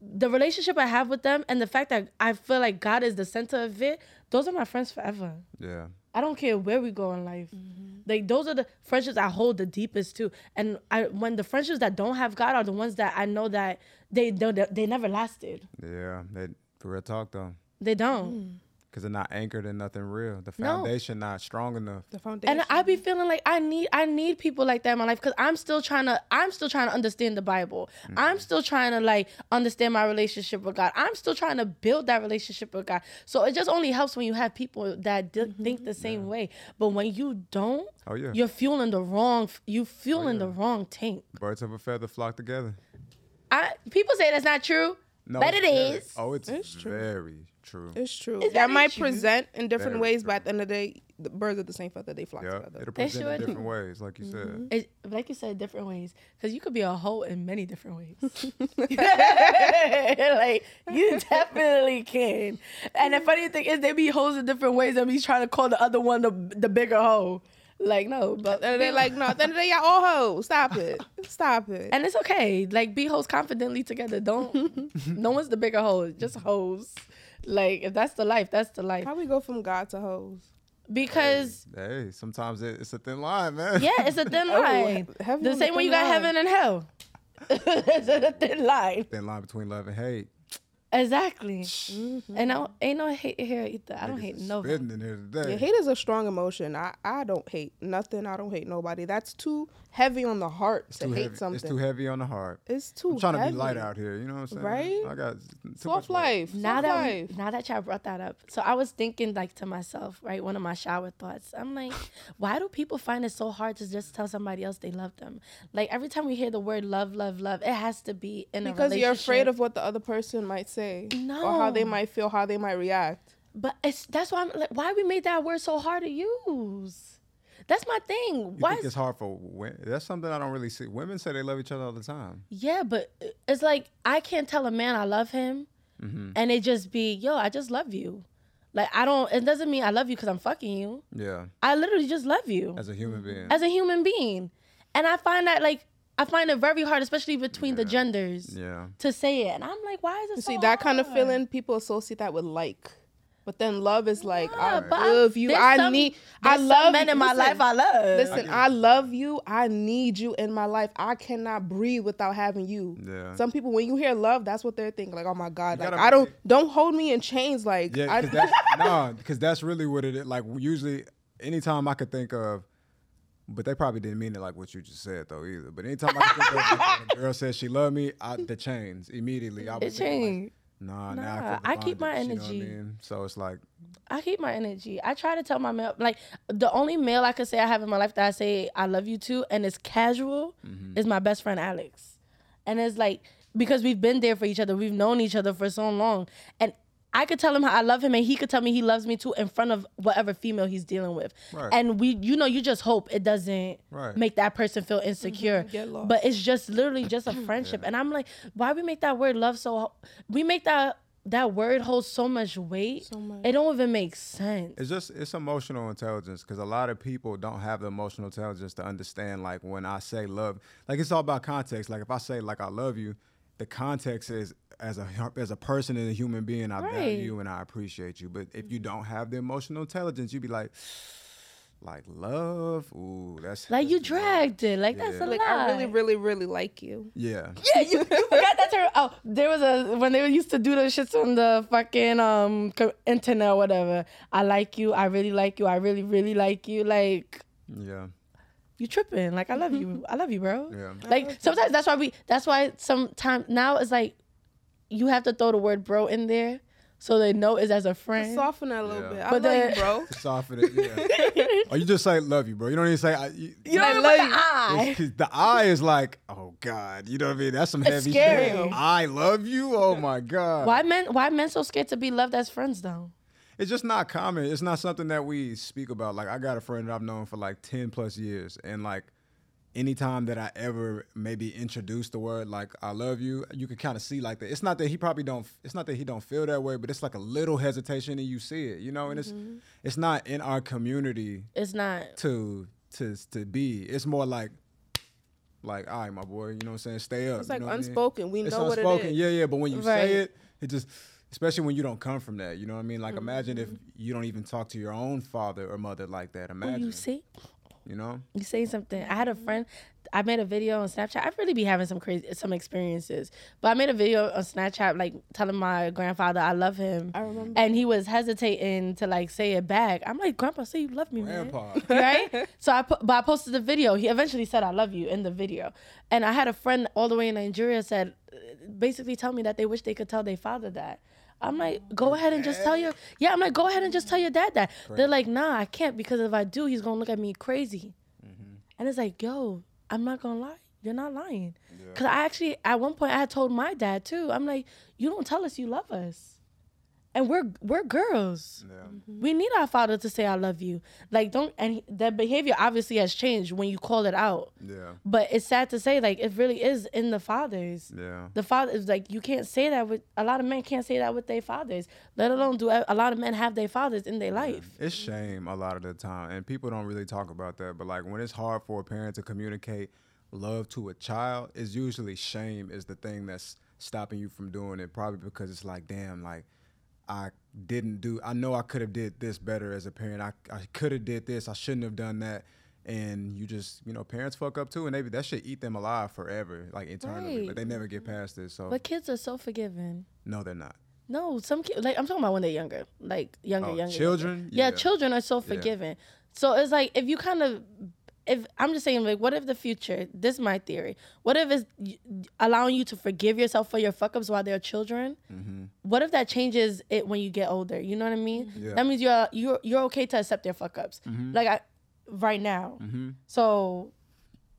the relationship I have with them and the fact that I feel like God is the center of it. Those are my friends forever. Yeah. I don't care where we go in life. Mm-hmm. Like those are the friendships I hold the deepest too. And I when the friendships that don't have God are the ones that I know that they they, they never lasted. Yeah. They, for real talk though. They don't. Mm. Because they're not anchored in nothing real. The No. foundation not strong enough. the foundation. And I be feeling like I need I need people like that in my life because I'm still trying to I'm still trying to understand the Bible. Mm-hmm. I'm still trying to like understand my relationship with God. I'm still trying to build that relationship with God. So it just only helps when you have people that d- mm-hmm. think the same way. But when you don't, Oh, yeah. you're fueling the wrong you fueling oh, the yeah. wrong tank. Birds of a feather flock together. I people say that's not true. No, But it's it very- is. Oh, it's, It's true. very true. It's true. Is that that might true? present in different Very ways, true. but at the end of the day, the birds of the same feather, they flock Yeah, together. it'll They present in sure do. different ways, like you Mm-hmm. said. It, like you said, different ways. Because you could be a hoe in many different ways. like, you definitely can. And the funny thing is, they be hoes in different ways and be trying to call the other one the, the bigger hoe. Like, no. But they're like, no, at the end of the day, y'all all hoes. Stop it. Stop it. And it's okay. Like, be hoes confidently together. Don't, no one's the bigger hoe. Just hoes. Like, if that's the life, that's the life. How we go from God to hoes? Because, Hey, sometimes it, it's a thin line, man. yeah, it's a thin Oh, line. heaven the same way you got line. heaven and hell. it's a thin line. Thin line between love and hate. Exactly. Mm-hmm. And I ain't no hate here either. I don't hate is nobody. spitting here today. Yeah, hate is a strong emotion. I, I don't hate nothing. I don't hate nobody. That's too heavy on the heart It's to hate heavy. something. It's too heavy on the heart. It's too I'm trying heavy. to be light out here. You know what I'm saying? Right? I got too Soft much life. Now Soft that life. we, now that y'all brought that up, so I was thinking like to myself, right? One of my shower thoughts. I'm like, why do people find it so hard to just tell somebody else they love them? Like every time we hear the word love, love, love, it has to be in a because you're afraid of what the other person might say or how they might feel, how they might react. But it's that's why I'm like, why we made that word so hard to use? That's my thing. You Why? think is- it's hard for women? That's something I don't really see. Women say they love each other all the time. Yeah, but it's like I can't tell a man I love him, Mm-hmm. and it just be yo, I just love you. Like I don't. It doesn't mean I love you because I'm fucking you. Yeah, I literally just love you as a human being. as a human being, and I find that like I find it very hard, especially between the genders, yeah. to say it. And I'm like, why is it You so see, that kind of feeling, people associate that with like. But then love is like, Yeah, I love you. I some- need, I love men in my Listen, life I love. Listen, I love you. I need you in my life. I cannot breathe without having you. Yeah. Some people, when you hear love, that's what they're thinking. Like, oh my god, You like gotta- I don't, don't hold me in chains. Like, Yeah, I, that's, no, because that's really what it is. Like usually, anytime I could think of, but they probably didn't mean it like what you just said though either. But anytime I could think of like, a girl says she loved me, I, the chains immediately. I It was thinking, like, Nah, now Nah, I, I keep my bondage, you know I energy. mean? So it's like, I keep my energy. I try to tell my male like the only male I could say I have in my life that I say I love you to and it's casual Mm-hmm. is my best friend Alex. And it's like because we've been there for each other, we've known each other for so long. And I could tell him how I love him and he could tell me he loves me too in front of whatever female he's dealing with. Right. And we you know, you just hope it doesn't Right. make that person feel insecure. Mm-hmm. Get lost. But it's just literally just a friendship. And I'm like, why we make that word love so we make that that word hold so much weight. So much. It don't even make sense. it's just it's emotional intelligence because a lot of people don't have the emotional intelligence to understand like when I say love, like it's all about context. Like if I say like I love you, the context is as a as a person and a human being, I Right. value you and I appreciate you. But if you don't have the emotional intelligence, you'd be like, like love, ooh, that's Like you that's deep. dragged it. Like that's a like lie. I really, really, really like you. Yeah, yeah, you, you forgot that term. Oh, there was a when they used to do those shits on the fucking um internet or whatever. I like you. I really like you. I really, really like you. Like yeah, you tripping. Like I love you. I love you, bro. yeah. Like sometimes that's why we. That's why sometimes now it's like you have to throw the word bro in there so they know it's as a friend. Soften that a little Yeah. bit. I But love then- you, bro. To soften it, yeah. or you just say love you, bro. You don't even say I, you, you know I what I love mean? The eye. It's 'cause the eye is like, oh God, you know what I mean? That's some It's heavy scary. shit. I love you. Oh my God. Why men? Why men so scared to be loved as friends though? It's just not common. It's not something that we speak about. Like I got a friend that I've known for like ten plus years, and like anytime that I ever maybe introduce the word like I love you, you can kind of see like that. It's not that he probably don't. It's not that he don't feel that way, but it's like a little hesitation, and you see it, you know. And it's mm-hmm. it's not in our community It's not. to to to be. It's more like like, all right, my boy, you know what I'm saying? Stay up. It's you like know what I mean? unspoken. We It's know what it is. unspoken. Yeah, yeah. But when you Right. say it, it just especially when you don't come from that. You know what I mean? Like imagine if mm-hmm. you don't even talk to your own father or mother like that. Imagine. you see? You know? You say something. I had a friend. I made a video on Snapchat. I really be having some crazy some experiences. But I made a video on Snapchat like telling my grandfather I love him. I remember. And he was hesitating to like say it back. I'm like, Grandpa, say you love me, man. Grandpa. right? So I put, but I posted the video. He eventually said I love you in the video. And I had a friend all the way in Nigeria said, basically tell me that they wish they could tell their father that. I'm like, go ahead and just tell your yeah. I'm like, go ahead and just tell your dad that. They're like, nah, I can't because if I do, he's gonna look at me crazy. Mm-hmm. And it's like, yo, I'm not gonna lie. you're not lying. Cause I actually at one point I had told my dad too. I'm like, you don't tell us you love us, and we're we're girls. Yeah. Mm-hmm. We need our father to say I love you. Like don't and that behavior obviously has changed when you call it out. Yeah. But it's sad to say like it really is in the fathers. Yeah. The father is like you can't say that with a lot of men can't say that with their fathers. Let alone do a a lot of men have their fathers in their life. It's shame a lot of the time, and people don't really talk about that. But like when it's hard for a parent to communicate love to a child, it's usually shame is the thing that's stopping you from doing it. Probably because it's like, damn, like I didn't do. I know I could have did this better as a parent. I I could have did this. I shouldn't have done that. And you just, you know, parents fuck up too, and maybe that should eat them alive forever, like internally. Right. But they never get past it. So But kids are so forgiving. no, they're not. No, some kids like I'm talking about when they're younger, like younger, Oh, younger. children? younger. Yeah. Yeah. children are so forgiving. So it's like if you kind of, if I'm just saying, like, what if the future? This is my theory. What if it's allowing you to forgive yourself for your fuck ups while they're children? Mm-hmm. What if that changes it when you get older? You know what I mean? Mm-hmm. Yeah. That means you're you're you're okay to accept their fuck ups, mm-hmm. like I, right now. So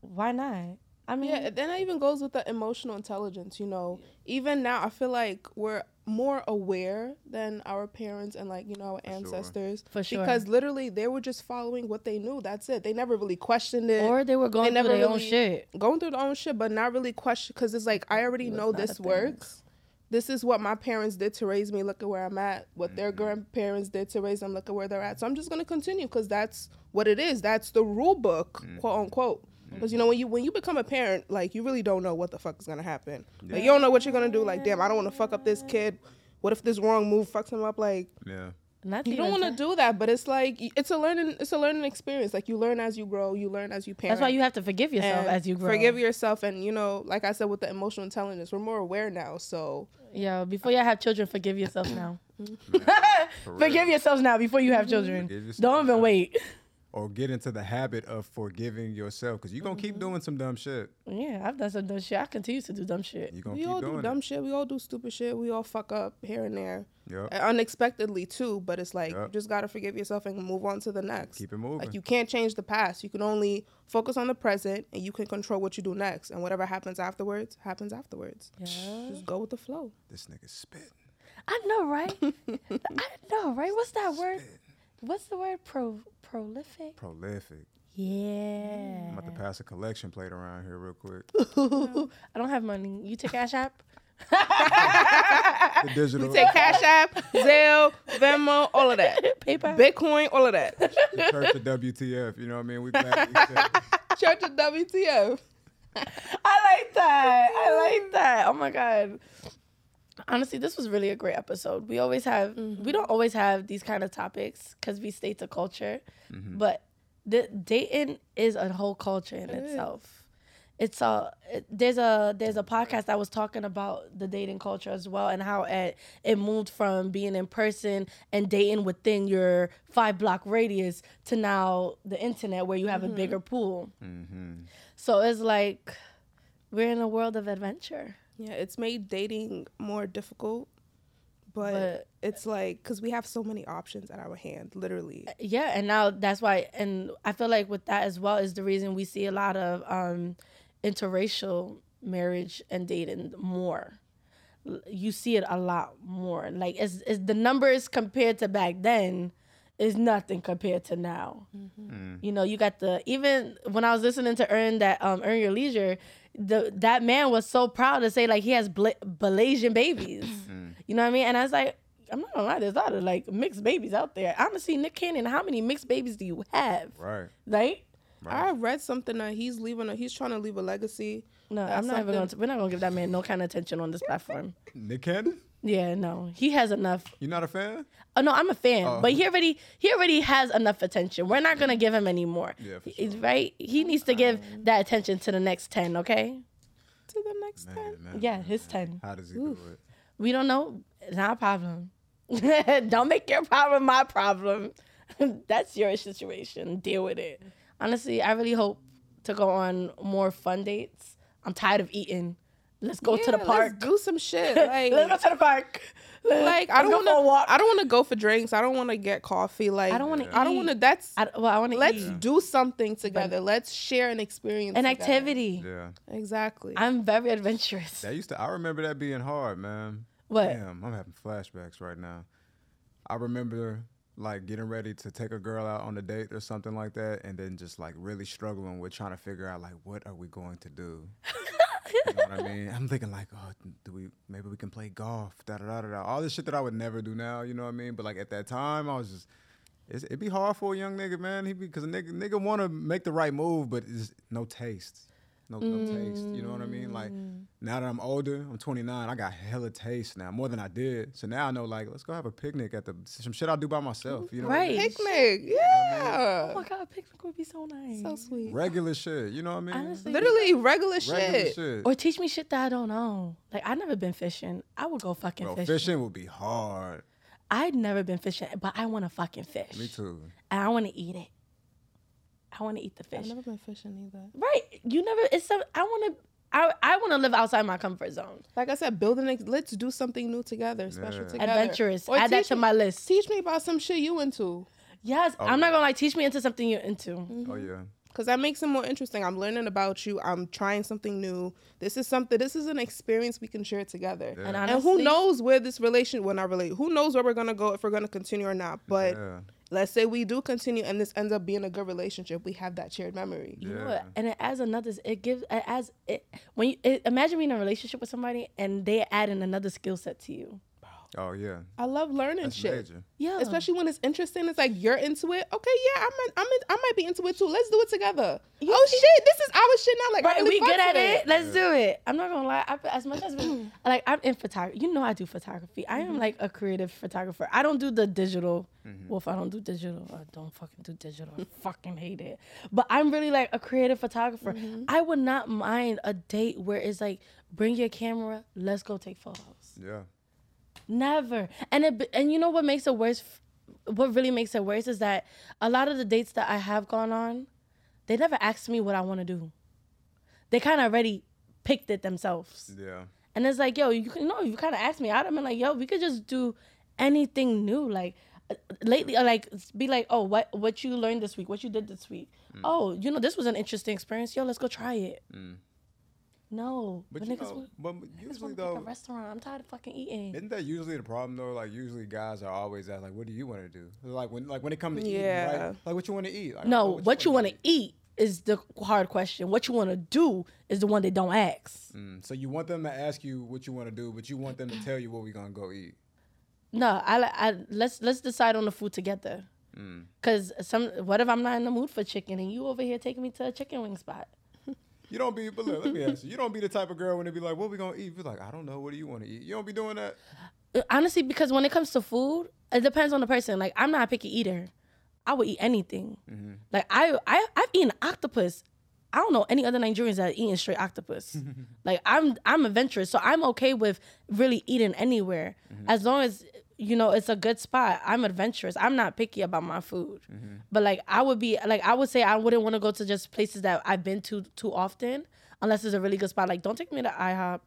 why not? I mean, Yeah, then it even goes with the emotional intelligence, you know. Even now I feel like we're more aware than our parents and like, you know, our ancestors. For sure. Because literally they were just following what they knew. That's it. They never really questioned it. or they were going through never their own shit. going through their own shit, but not really question because it's like I already know not a this thing. works. This is what my parents did to raise me. Look at where I'm at. What their mm-hmm. grandparents did to raise them. Look at where they're at. So I'm just gonna continue because that's what it is. That's the rule book, mm-hmm. quote unquote. Because you know when you when you become a parent, like you really don't know what the fuck is gonna happen. Like you don't know what you're gonna do. Like damn, I don't want to fuck up this kid. What if this wrong move fucks him up? Like Yeah. Not you don't want to do that. But it's like it's a learning it's a learning experience. Like you learn as you grow. You learn as you parent. That's why you have to forgive yourself as you grow. Forgive yourself, and you know, like I said, with the emotional intelligence, we're more aware now. So Yeah, before you have children, forgive yourself now. For forgive real. yourselves now before you have children. Don't even wait. Or get into the habit of forgiving yourself because you're gonna keep mm-hmm. doing some dumb shit. Yeah, I've done some dumb shit. I continue to do dumb shit. You're gonna we keep all doing do dumb shit. We all do stupid shit. We all fuck up here and there, it. Yep. Unexpectedly too. But it's like you just gotta forgive yourself and move on to the next. Keep it moving. Like you can't change the past. You can only focus on the present, and you can control what you do next. And whatever happens afterwards, happens afterwards. Yeah. Just go with the flow. this nigga spit. I know, right? I know, right? What's that word? What's the word? Pro prolific? Prolific. Yeah. I'm about to pass a collection plate around here real quick. I don't have money. You take Cash App? The digital. Take Cash App, Zelle, Venmo, all of that. PayPal? Bitcoin, all of that. the church of WTF. You know what I mean? We glad we said- Church of WTF. I like that. I like that. Oh my god. Honestly, this was really a great episode. We always have we mm-hmm. don't always have these kind of topics because we stay to culture, mm-hmm. but the dating is a whole culture in itself. It's a it, there's a there's a podcast that was talking about the dating culture as well and how it it moved from being in person and dating within your five block radius to now the internet where you have a mm-hmm. bigger pool. So it's like we're in a world of adventure. Yeah, it's made dating more difficult, but, But- it's like because we have so many options at our hand, literally. Yeah, and now that's why and I feel like with that as well is the reason we see a lot of um interracial marriage and dating more. You see it a lot more. Like it's, it's the numbers compared to back then is nothing compared to now. You know, you got the even when I was listening to Earn that um Earn Your Leisure, the that man was so proud to say like he has Bla- Malaysian babies. You know what I mean? And I was like, I'm not gonna lie, there's a lot of like mixed babies out there. Honestly, Nick Cannon, how many mixed babies do you have? right. Right? I read something that he's leaving. A, he's trying to leave a legacy. No, I'm not even going to. something- We're not going to give that man no kind of attention on this platform. Nick Cannon? Yeah, no, he has enough. You're not a fan? Oh no, I'm a fan, Oh. but he already he already has enough attention. We're not gonna give him any more. Yeah, for He's right. He needs to give that attention to the next ten. Okay. To the next Man, time. man. Yeah, his ten. How does he do it? We don't know. It's not a problem. don't make your problem my problem. That's your situation. Deal with it. Honestly, I really hope to go on more fun dates. I'm tired of eating. Let's go to the park. Let's do some shit. Like, Let's go to the park. Like I don't want to. walk. I don't want to go for drinks. I don't want to get coffee. Like I don't wanna I don't want to. That's. I, well, I want to let's eat do something together. Let's share an experience. an together. activity. Yeah. Exactly. I'm very adventurous. That used to. I remember that being hard, man. What? Damn, I'm having flashbacks right now. I remember like getting ready to take a girl out on a date or something like that, and then just like really struggling with trying to figure out like what are we going to do. you know what I mean? I'm thinking like, oh, do we maybe we can play golf? Da da da da. da. All this shit that I would never do now. You know what I mean? But like at that time, I was just. It'd be hard for a young nigga, man. He be because a nigga nigga want to make the right move, but it's no taste, no no taste. You know what I mean? Like mm. now that I'm older, I'm 29. I got hella taste now, more than I did. So now I know, like, let's go have a picnic at the some shit I'll do by myself. You know, what I mean? Right. Picnic. Oh Yeah. Oh my god, a picnic would be so nice. So sweet. regular shit. You know what I mean? Honestly, Literally regular shit. regular shit. Or teach me shit that I don't know. Like I never been fishing. I would go fucking Bro, fishing. fishing would be hard. I'd never been fishing, but I want to fucking fish. Me too. And I want to eat it. I want to eat the fish. I've never been fishing either. Right. You never. It's some. I want to. I I want to live outside my comfort zone. Like I said, building. Ex- let's do something new together, special Yeah. together. Adventurous. Or Add that to me- my list. Teach me about some shit you into, Yes. Oh, I'm not gonna like teach me into something you're into. Mm-hmm. Oh yeah. cause that makes it more interesting. I'm learning about you. I'm trying something new. This is something. This is an experience we can share together. Yeah. And And who knows where this relation? Well, not relate. Who knows where we're gonna go if we're gonna continue or not? But yeah. Let's say we do continue, and this ends up being a good relationship. We have that shared memory. You know what? And it adds another. It gives. It adds. It when you it, imagine being in a relationship with somebody and they add in another skill set to you. Oh yeah. I love learning That's shit. major. Yeah. Especially when it's interesting, it's like you're into it. Okay, yeah, I'm, in, I'm, in, I might be into it too. Let's do it together. oh shit, this is our shit now. Like, I Right, really we good at with it. Let's do it. I'm not gonna lie. I, as much as we, like I'm in photography, you know I do photography. I am mm-hmm. like a creative photographer. I don't do the digital. Mm-hmm. Well, if I don't do digital, I don't fucking do digital. I fucking hate it. But I'm really like a creative photographer. Mm-hmm. I would not mind a date where it's like, bring your camera, let's go take photos. Yeah. Never. And it and you know what makes it worse? What really makes it worse is that a lot of the dates that I have gone on, they never asked me what I want to do. They kind of already picked it themselves. Yeah. And it's like, yo, you can no, you kind of asked me. I'd have been like, yo, we could just do anything new. Like uh, lately, uh, like be like, oh, what what you learned this week? What you did this week? Mm. Oh, you know, this was an interesting experience. Yo, let's go try it. No, But but you niggas, know, want- but niggas usually want to a restaurant. I'm tired of fucking eating. Isn't that usually the problem though? Like usually guys are always asked like, "What do you want to do?" Like when like when it comes to eating, right? Like what you want to eat? Like, No, oh, what you want wanna to eat is the hard question. What you want to do is the one they don't ask. Mm, so you want them to ask you what you want to do, but you want them to tell you what we're gonna go eat. No, I, I let's let's decide on the food together. Mm. Cause some what if I'm not in the mood for chicken and you over here taking me to a chicken wing spot? You don't be, but look, let me ask you. You don't be the type of girl when they be like, "What we gonna eat?" You're like, "I don't know. What do you want to eat?" You don't be doing that. Uh, Honestly, because when it comes to food, it depends on the person. Like I'm not a picky eater. I would eat anything. Mm-hmm. Like I I I've eaten octopus. I don't know any other Nigerians that are eating straight octopus. like I'm I'm adventurous, so I'm okay with really eating anywhere Mm-hmm. as long as you know it's a good spot. I'm adventurous. I'm not picky about my food. Mm-hmm. But like I would be like I would say I wouldn't want to go to just places that I've been to too often unless it's a really good spot. Like don't take me to IHOP.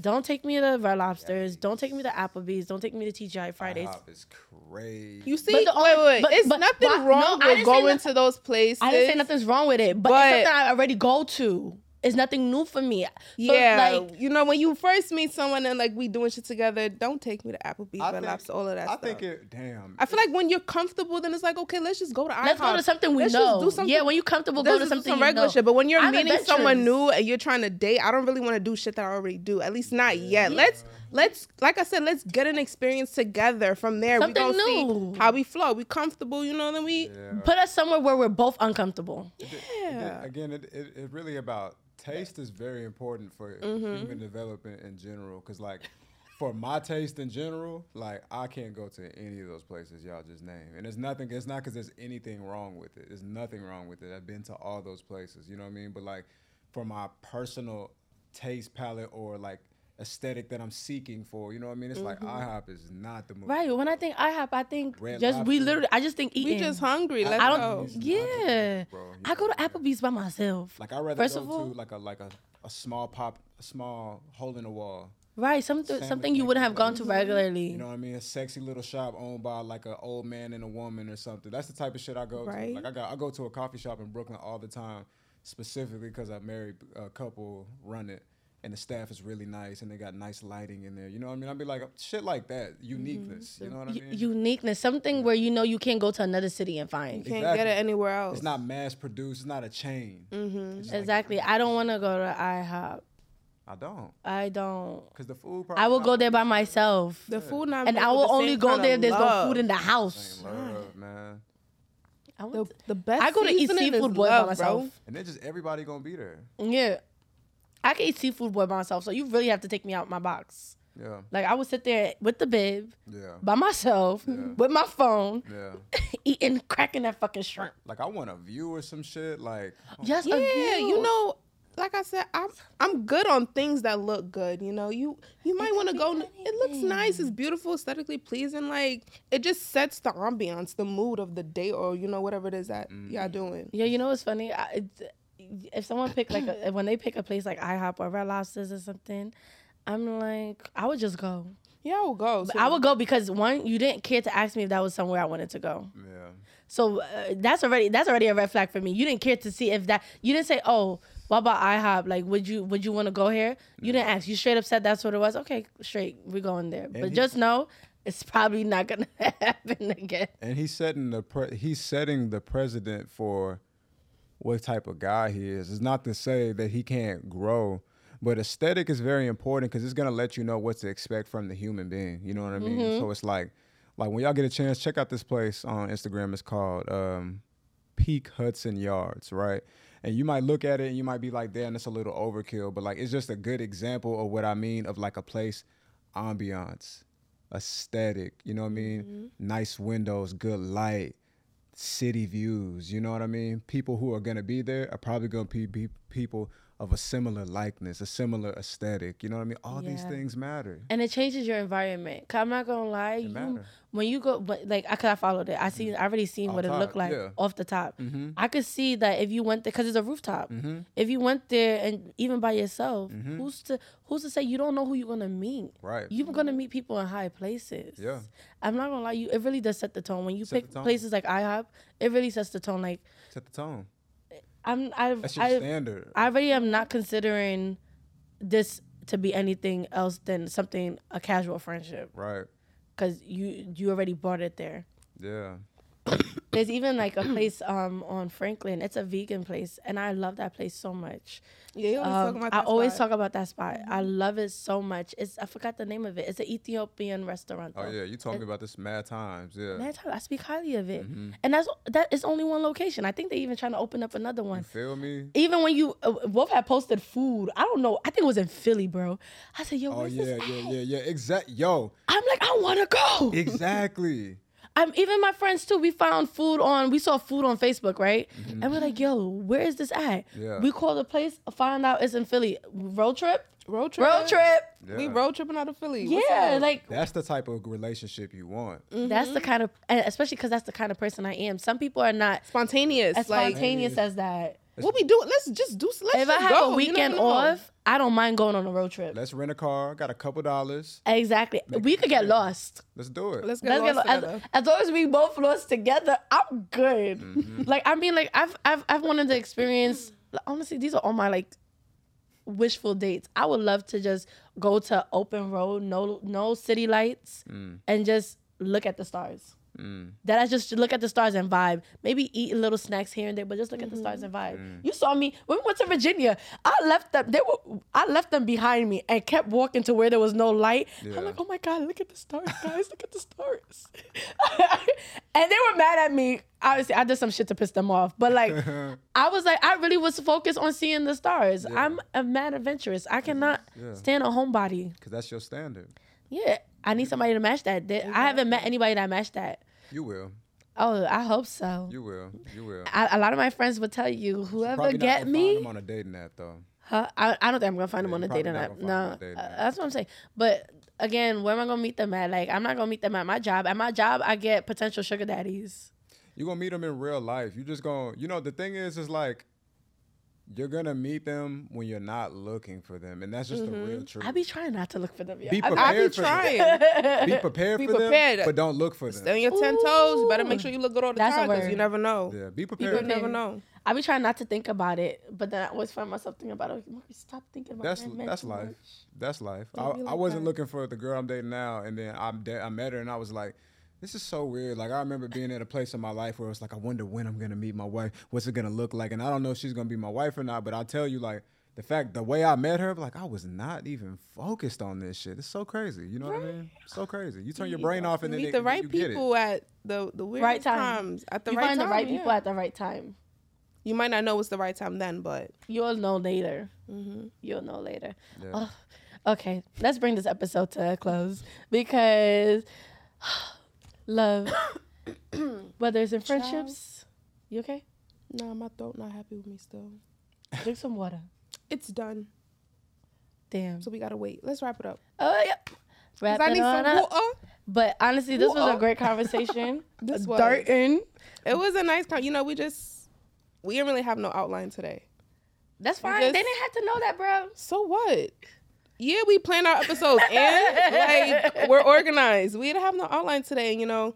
Don't take me to Red Lobsters. Don't take me to Applebee's. Don't take me to TGI Fridays. IHOP is crazy. You see, But the wait, only- wait, but- it's but nothing why- wrong no, with going nothing- to those places. I didn't say nothing's wrong with it, but, But- it's something I already go to. It's nothing new for me. So, yeah, like you know, when you first meet someone and like we doing shit together, don't take me to Applebee's, I Red think- Lobster, all of that stuff. I stuff. think it. Damn. I feel like when you're comfortable, then it's like okay, let's just go to IHOP. let's go to something we Let's know. Just do something. Yeah, when you're comfortable, go Let's to something some you regular know. shit. But when you're I'm meeting someone new and you're trying to date, I don't really want to do shit that I already do. At least not yet. Let's let's like I said, let's get an experience together. From there, Something we gonna new. see how we flow. We comfortable, you know. Then we Yeah. Put us somewhere where we're both uncomfortable. yeah. Again, it, it, it really about taste is very important for Mm-hmm. human development in general. Cause like, for my taste in general, like I can't go to any of those places y'all just named, and it's nothing. It's not cause there's anything wrong with it. There's nothing wrong with it. I've been to all those places. You know what I mean? But like, for my personal taste palette or like aesthetic that I'm seeking for, you know what I mean? It's like IHOP is not the move. Mm-hmm. Right. When I think IHOP, I think Red just we literally. I just think eating. we eating. just hungry. Let's I go. don't. Applebee's is not the Yeah. bro. I go to Applebee's by myself. Like I rather First go of all- to like a like a, a small pop, a small hole in the wall Right, something Family something you wouldn't have gone to regularly. You know what I mean? A sexy little shop owned by like an old man and a woman or something. That's the type of shit I go Right. to. Like I got I go to a coffee shop in Brooklyn all the time, specifically because I married a couple run it. And the staff is really nice, and they got nice lighting in there. You know what I mean? I'd be like, shit like that, uniqueness. You know what I U- mean? uniqueness, something where you know you can't go to another city and find. You can't Exactly. get it anywhere else. It's not mass produced. It's not a chain. Mm-hmm. It's just like- Exactly. I don't want to go to IHOP. I don't, I don't. cause the food. I will go there by myself, The food not and I will only go there if there's no food in the house. Love, man. I, The, the best. I go to eat seasoning seafood boil love, by myself. Bro. And then just everybody gonna be there. Yeah, I can eat seafood boil by myself. So you really have to take me out my box. Yeah, Like I would sit there with the bib yeah, by myself Yeah. with my phone, yeah. eating, cracking that fucking shrimp. Like I want a view or some shit. Like oh, Just Yeah, a view. you know, like I said, I'm I'm good on things that look good. You know, you you might want to go. be It looks nice. It's beautiful, aesthetically pleasing. Like it just sets the ambiance, the mood of the day, or you know whatever it is that mm. y'all doing. Yeah, you know what's funny? I, it, if someone pick like a, when they pick a place like IHOP or Red Lobsters or something, I'm like, I would just go. Yeah, I would go. So I would go because one, you didn't care to ask me if that was somewhere I wanted to go. yeah, So uh, that's already that's already a red flag for me. You didn't care to see if that. You didn't say, "Oh, what about IHOP? Like, would you would you want to go here?" You didn't ask. You straight up said that's what it was. Okay, straight, we're going there. But he- just know, it's probably not gonna happen again. and he's setting the pre- he's setting the precedent for what type of guy he is. It's not to say that he can't grow, but aesthetic is very important because it's gonna let you know what to expect from the human being. You know what I mean? So it's like, like when y'all get a chance, check out this place on Instagram. It's called um, Peak Hudson Yards, right? And you might look at it and you might be like, damn, that's a little overkill. But like, it's just a good example of what I mean of like a place ambiance, aesthetic, you know what I mean? Nice windows, good light, city views, you know what I mean? People who are gonna be there are probably gonna be, be people of a similar likeness, a similar aesthetic, you know what I mean? All these things matter. And it changes your environment. I'm not gonna lie, you when you go, but like I could have followed it. I see, I already seen what it looked like yeah. off the top. Mm-hmm. I could see that if you went there, cause it's a rooftop. Mm-hmm. If you went there and even by yourself, Mhm. who's to who's to say you don't know who you're gonna meet? Right. You're gonna meet people in high places. Yeah. I'm not gonna lie, you it really does set the tone. When you Set pick places like IHOP, it really sets the tone. Like Set the tone. I'm I've That's your I standard. I already am not considering this to be anything else than something a casual friendship right. because you you already brought it there. Yeah. There's even like a place um on Franklin. It's a vegan place, and I love that place so much. yeah, you always Um, talking about I that always spot. talk about that spot. I love it so much. It's I forgot the name of it. It's an Ethiopian restaurant. Oh yeah, you told me about this mad times. Yeah. Man, I speak highly of it, Mhm. and that's that is only one location. I think they even trying to open up another You one. feel me? Even when you uh, Wolf had posted food, I don't know. I think it was in Philly, bro. I said, "Yo, Oh yeah, this yeah, at?" yeah, yeah. Exact. Yo, I'm like, I want to go. exactly. I'm even my friends too. We found food on. We saw food on Facebook, right? Mm-hmm. And we're like, "Yo, where is this at?" Yeah. We called the place, find out it's in Philly. Road trip. road trip. Road trip. Yeah. We road tripping out of Philly. Yeah, up? like That's the type of relationship you want. that's the kind of, especially because that's the kind of person I am. Some people are not spontaneous. as like spontaneous as that. What we do? Let's just do. Let's if I have go. a you weekend know. off, I don't mind going on a road trip. Let's rent a car. Got a couple dollars. Exactly. we could get lost. Let's do it. Let's get Let's get lost lo- together. as, as long as we both lost together, I'm good. Mm-hmm. Like I mean, like I've I've I've wanted to experience. Honestly, these are all my like wishful dates. I would love to just go to open road, no no city lights, Mm, and just look at the stars. Mm. That I just look at the stars and vibe. Maybe eat little snacks here and there, but just look at the stars and vibe. Mm. You saw me when we went to Virginia. I left them. They were. I left them behind me and kept walking to where there was no light. Yeah. I'm like, oh my god, look at the stars, guys! look at the stars. and they were mad at me. Obviously, I did some shit to piss them off, but like, I was like, I really was focused on seeing the stars. Yeah. I'm a mad adventurous. I cannot Yeah. stand a homebody. Cause that's your standard. Yeah, I need somebody to match that. I haven't met anybody that matched that. You will. Oh, I hope so. You will. You will. I, a lot of my friends would tell you, whoever get me, Find them on a dating app though. huh? I, I don't think I'm gonna find them on a dating app. No, them on a dating uh, that's what I'm saying. But again, where am I gonna meet them at? Like, I'm not gonna meet them at my job. At my job, I get potential sugar daddies. You gonna meet them in real life. You just gonna. You know the thing is, is like. You're gonna meet them when you're not looking for them, and that's just the real truth. I be trying not to look for them. Yeah. Be I I be prepared for them. Be prepared Be for prepared. them, but don't look for them. Stay on your ten toes. You better make sure you look good all the That's time because you never know. Yeah, be prepared. You never know. I be trying not to think about it, but then I always find myself thinking about it. Like, Maury, stop thinking about That's that man that's life. much. That's life. I, Don't I like wasn't that. looking for the girl I'm dating now, and then I'm de- I met her, and I was like, this is so weird. Like I remember being at a place in my life where it's like, I wonder when I'm gonna meet my wife. What's it gonna look like? And I don't know if she's gonna be my wife or not. But I'll tell you, like the fact, the way I met her, like I was not even focused on this shit. It's so crazy. You know what I mean? So crazy. You turn your brain off, and then Meet it- the right you get it. people at the the weirdest Right time. times at the you right find time. the right people at the right time. You might not know it's the right time then, but You'll know later. mm-hmm. You'll know later. Yeah. Oh, okay, let's bring this episode to a close because love, whether it's in friendships, you okay? nah, my throat not happy with me still. Drink some water. It's done, Damn. so we gotta wait. Let's wrap it up. Oh yep. Wrap I it need some up. water. Uh? But honestly, this was a uh? great conversation. This was. Darton. It was a nice con. You know, we just we didn't really have no outline today. That's fine. just- they didn't have to know that, bro. So what? Yeah, we plan our episodes and like we're organized. We didn't have no outline today, and you know,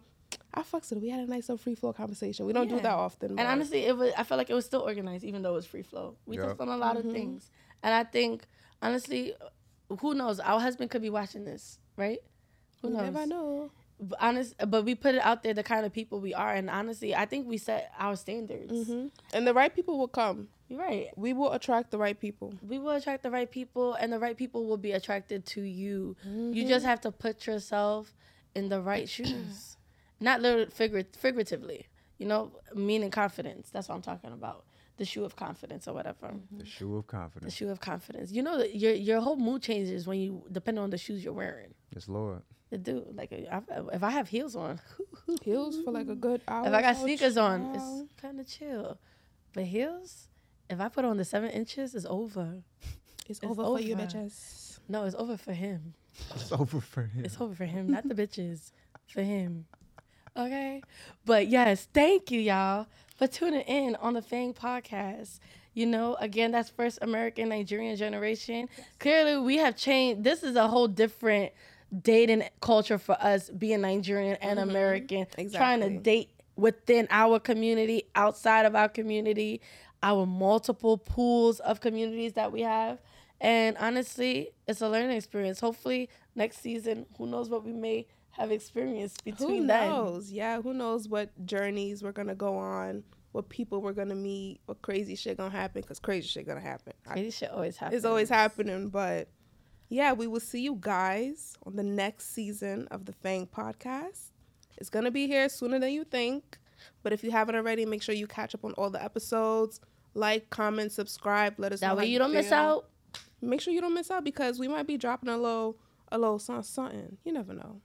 I fucks it. We had a nice little free flow conversation. We don't do that often. And but- honestly, it was. I felt like it was still organized, even though it was free flow. We Yeah. touched on a lot Mm-hmm. of things, and I think honestly, who knows? Our husband could be watching this, right? Who you knows? never know. But honest, but we put it out there the kind of people we are, and honestly, I think we set our standards. hmm And the right people will come. You're right. We will attract the right people. We will attract the right people, and the right people will be attracted to you. Mm-hmm. You just have to put yourself in the right shoes, not literally figure, figuratively. You know, meaning confidence. That's what I'm talking about. The shoe of confidence or whatever. The shoe of confidence. The shoe of confidence. You know that your your whole mood changes when you depend on the shoes you're wearing. Yes, Lord. It do like I, if I have heels on, Heels for like a good hour. if I got so sneakers on, it's kind of chill. But heels, if I put on the seven inches, it's over. it's, it's over, for you, bitches. No, it's over for him. It's over for him. It's over for him, not the bitches. For him. Okay? But yes, thank you, y'all, for tuning in on the Fang podcast. You know, again, that's first American Nigerian generation. Clearly, we have changed. This is a whole different dating culture for us being Nigerian and mm-hmm. American. Trying to date within our community, outside of our community, our multiple pools of communities that we have. And honestly, it's a learning experience. Hopefully, next season, who knows what we may have experienced between Who then. knows? Yeah, who knows what journeys we're gonna go on, what people we're gonna meet, what crazy shit gonna happen? Cause crazy shit gonna happen. I- Crazy shit always happens. It's always happening, but yeah, we will see you guys on the next season of the Fang podcast. It's gonna be here sooner than you think. But if you haven't already, make sure you catch up on all the episodes. Like, comment, subscribe. Let us know That way you don't miss out. Make sure you don't miss out because we might be dropping a little, a little something. something. You never know.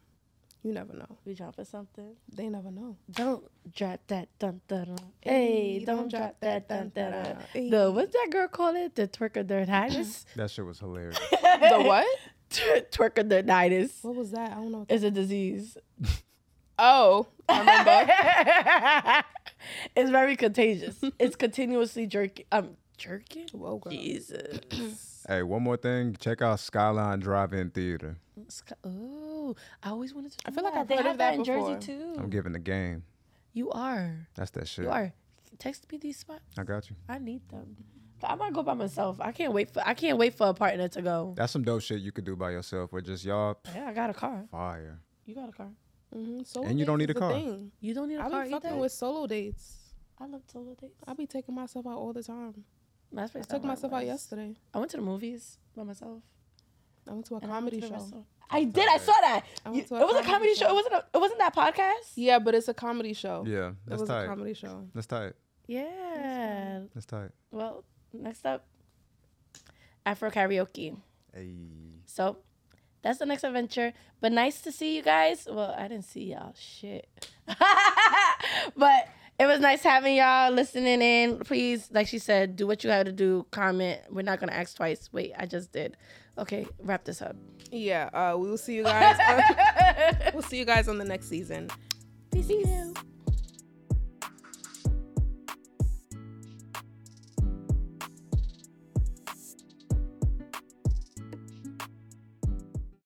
You never know. We dropping something. They never know. Don't drop that dun dun dun. Hey, Hey, don't drop that dun dun dun. Hey. The what's that girl call it? The twerkerdonitis. That shit was hilarious. The what? twerkerdonitis What was that? I don't know. is a disease. Oh, I remember. it's very contagious. it's continuously jerking. Um, jerking. Whoa, girl. Jesus. Hey, one more thing. Check out Skyline Drive-In Theater. Oh, I always wanted to. I do feel like. I've they heard have of that in before. Jersey too. I'm giving the game. you are. That's that shit. You are. Text me these spots. I got you. I need them. I might go by myself. I can't wait for. I can't wait for a partner to go. That's some dope shit you could do by yourself. or just y'all Yeah, I got a car. fire. You got a car. Mm-hmm. Solo And you don't need a car. thing. You don't need a I car I be fucking either. with solo dates. I love solo dates. I be taking myself out all the time. That's I took myself out yesterday. I went to the movies by myself. I went to a and I comedy to show. restaurant. I did. I saw that. I You- it to a was a comedy comedy show. show. It wasn't. A, it wasn't that podcast. Yeah, but it's a comedy show. Yeah, it that's was tight. a comedy show. That's tight. Yeah. That's tight. Well, next up, Afro karaoke. Hey. So that's the next adventure. But nice to see you guys. Well, I didn't see y'all. Shit. but it was nice having y'all listening in. Please, like she said, do what you have to do. Comment. We're not gonna ask twice. Wait, I just did. Okay, wrap this up. Yeah, uh, we will see you guys. we'll see you guys on the next season. See you.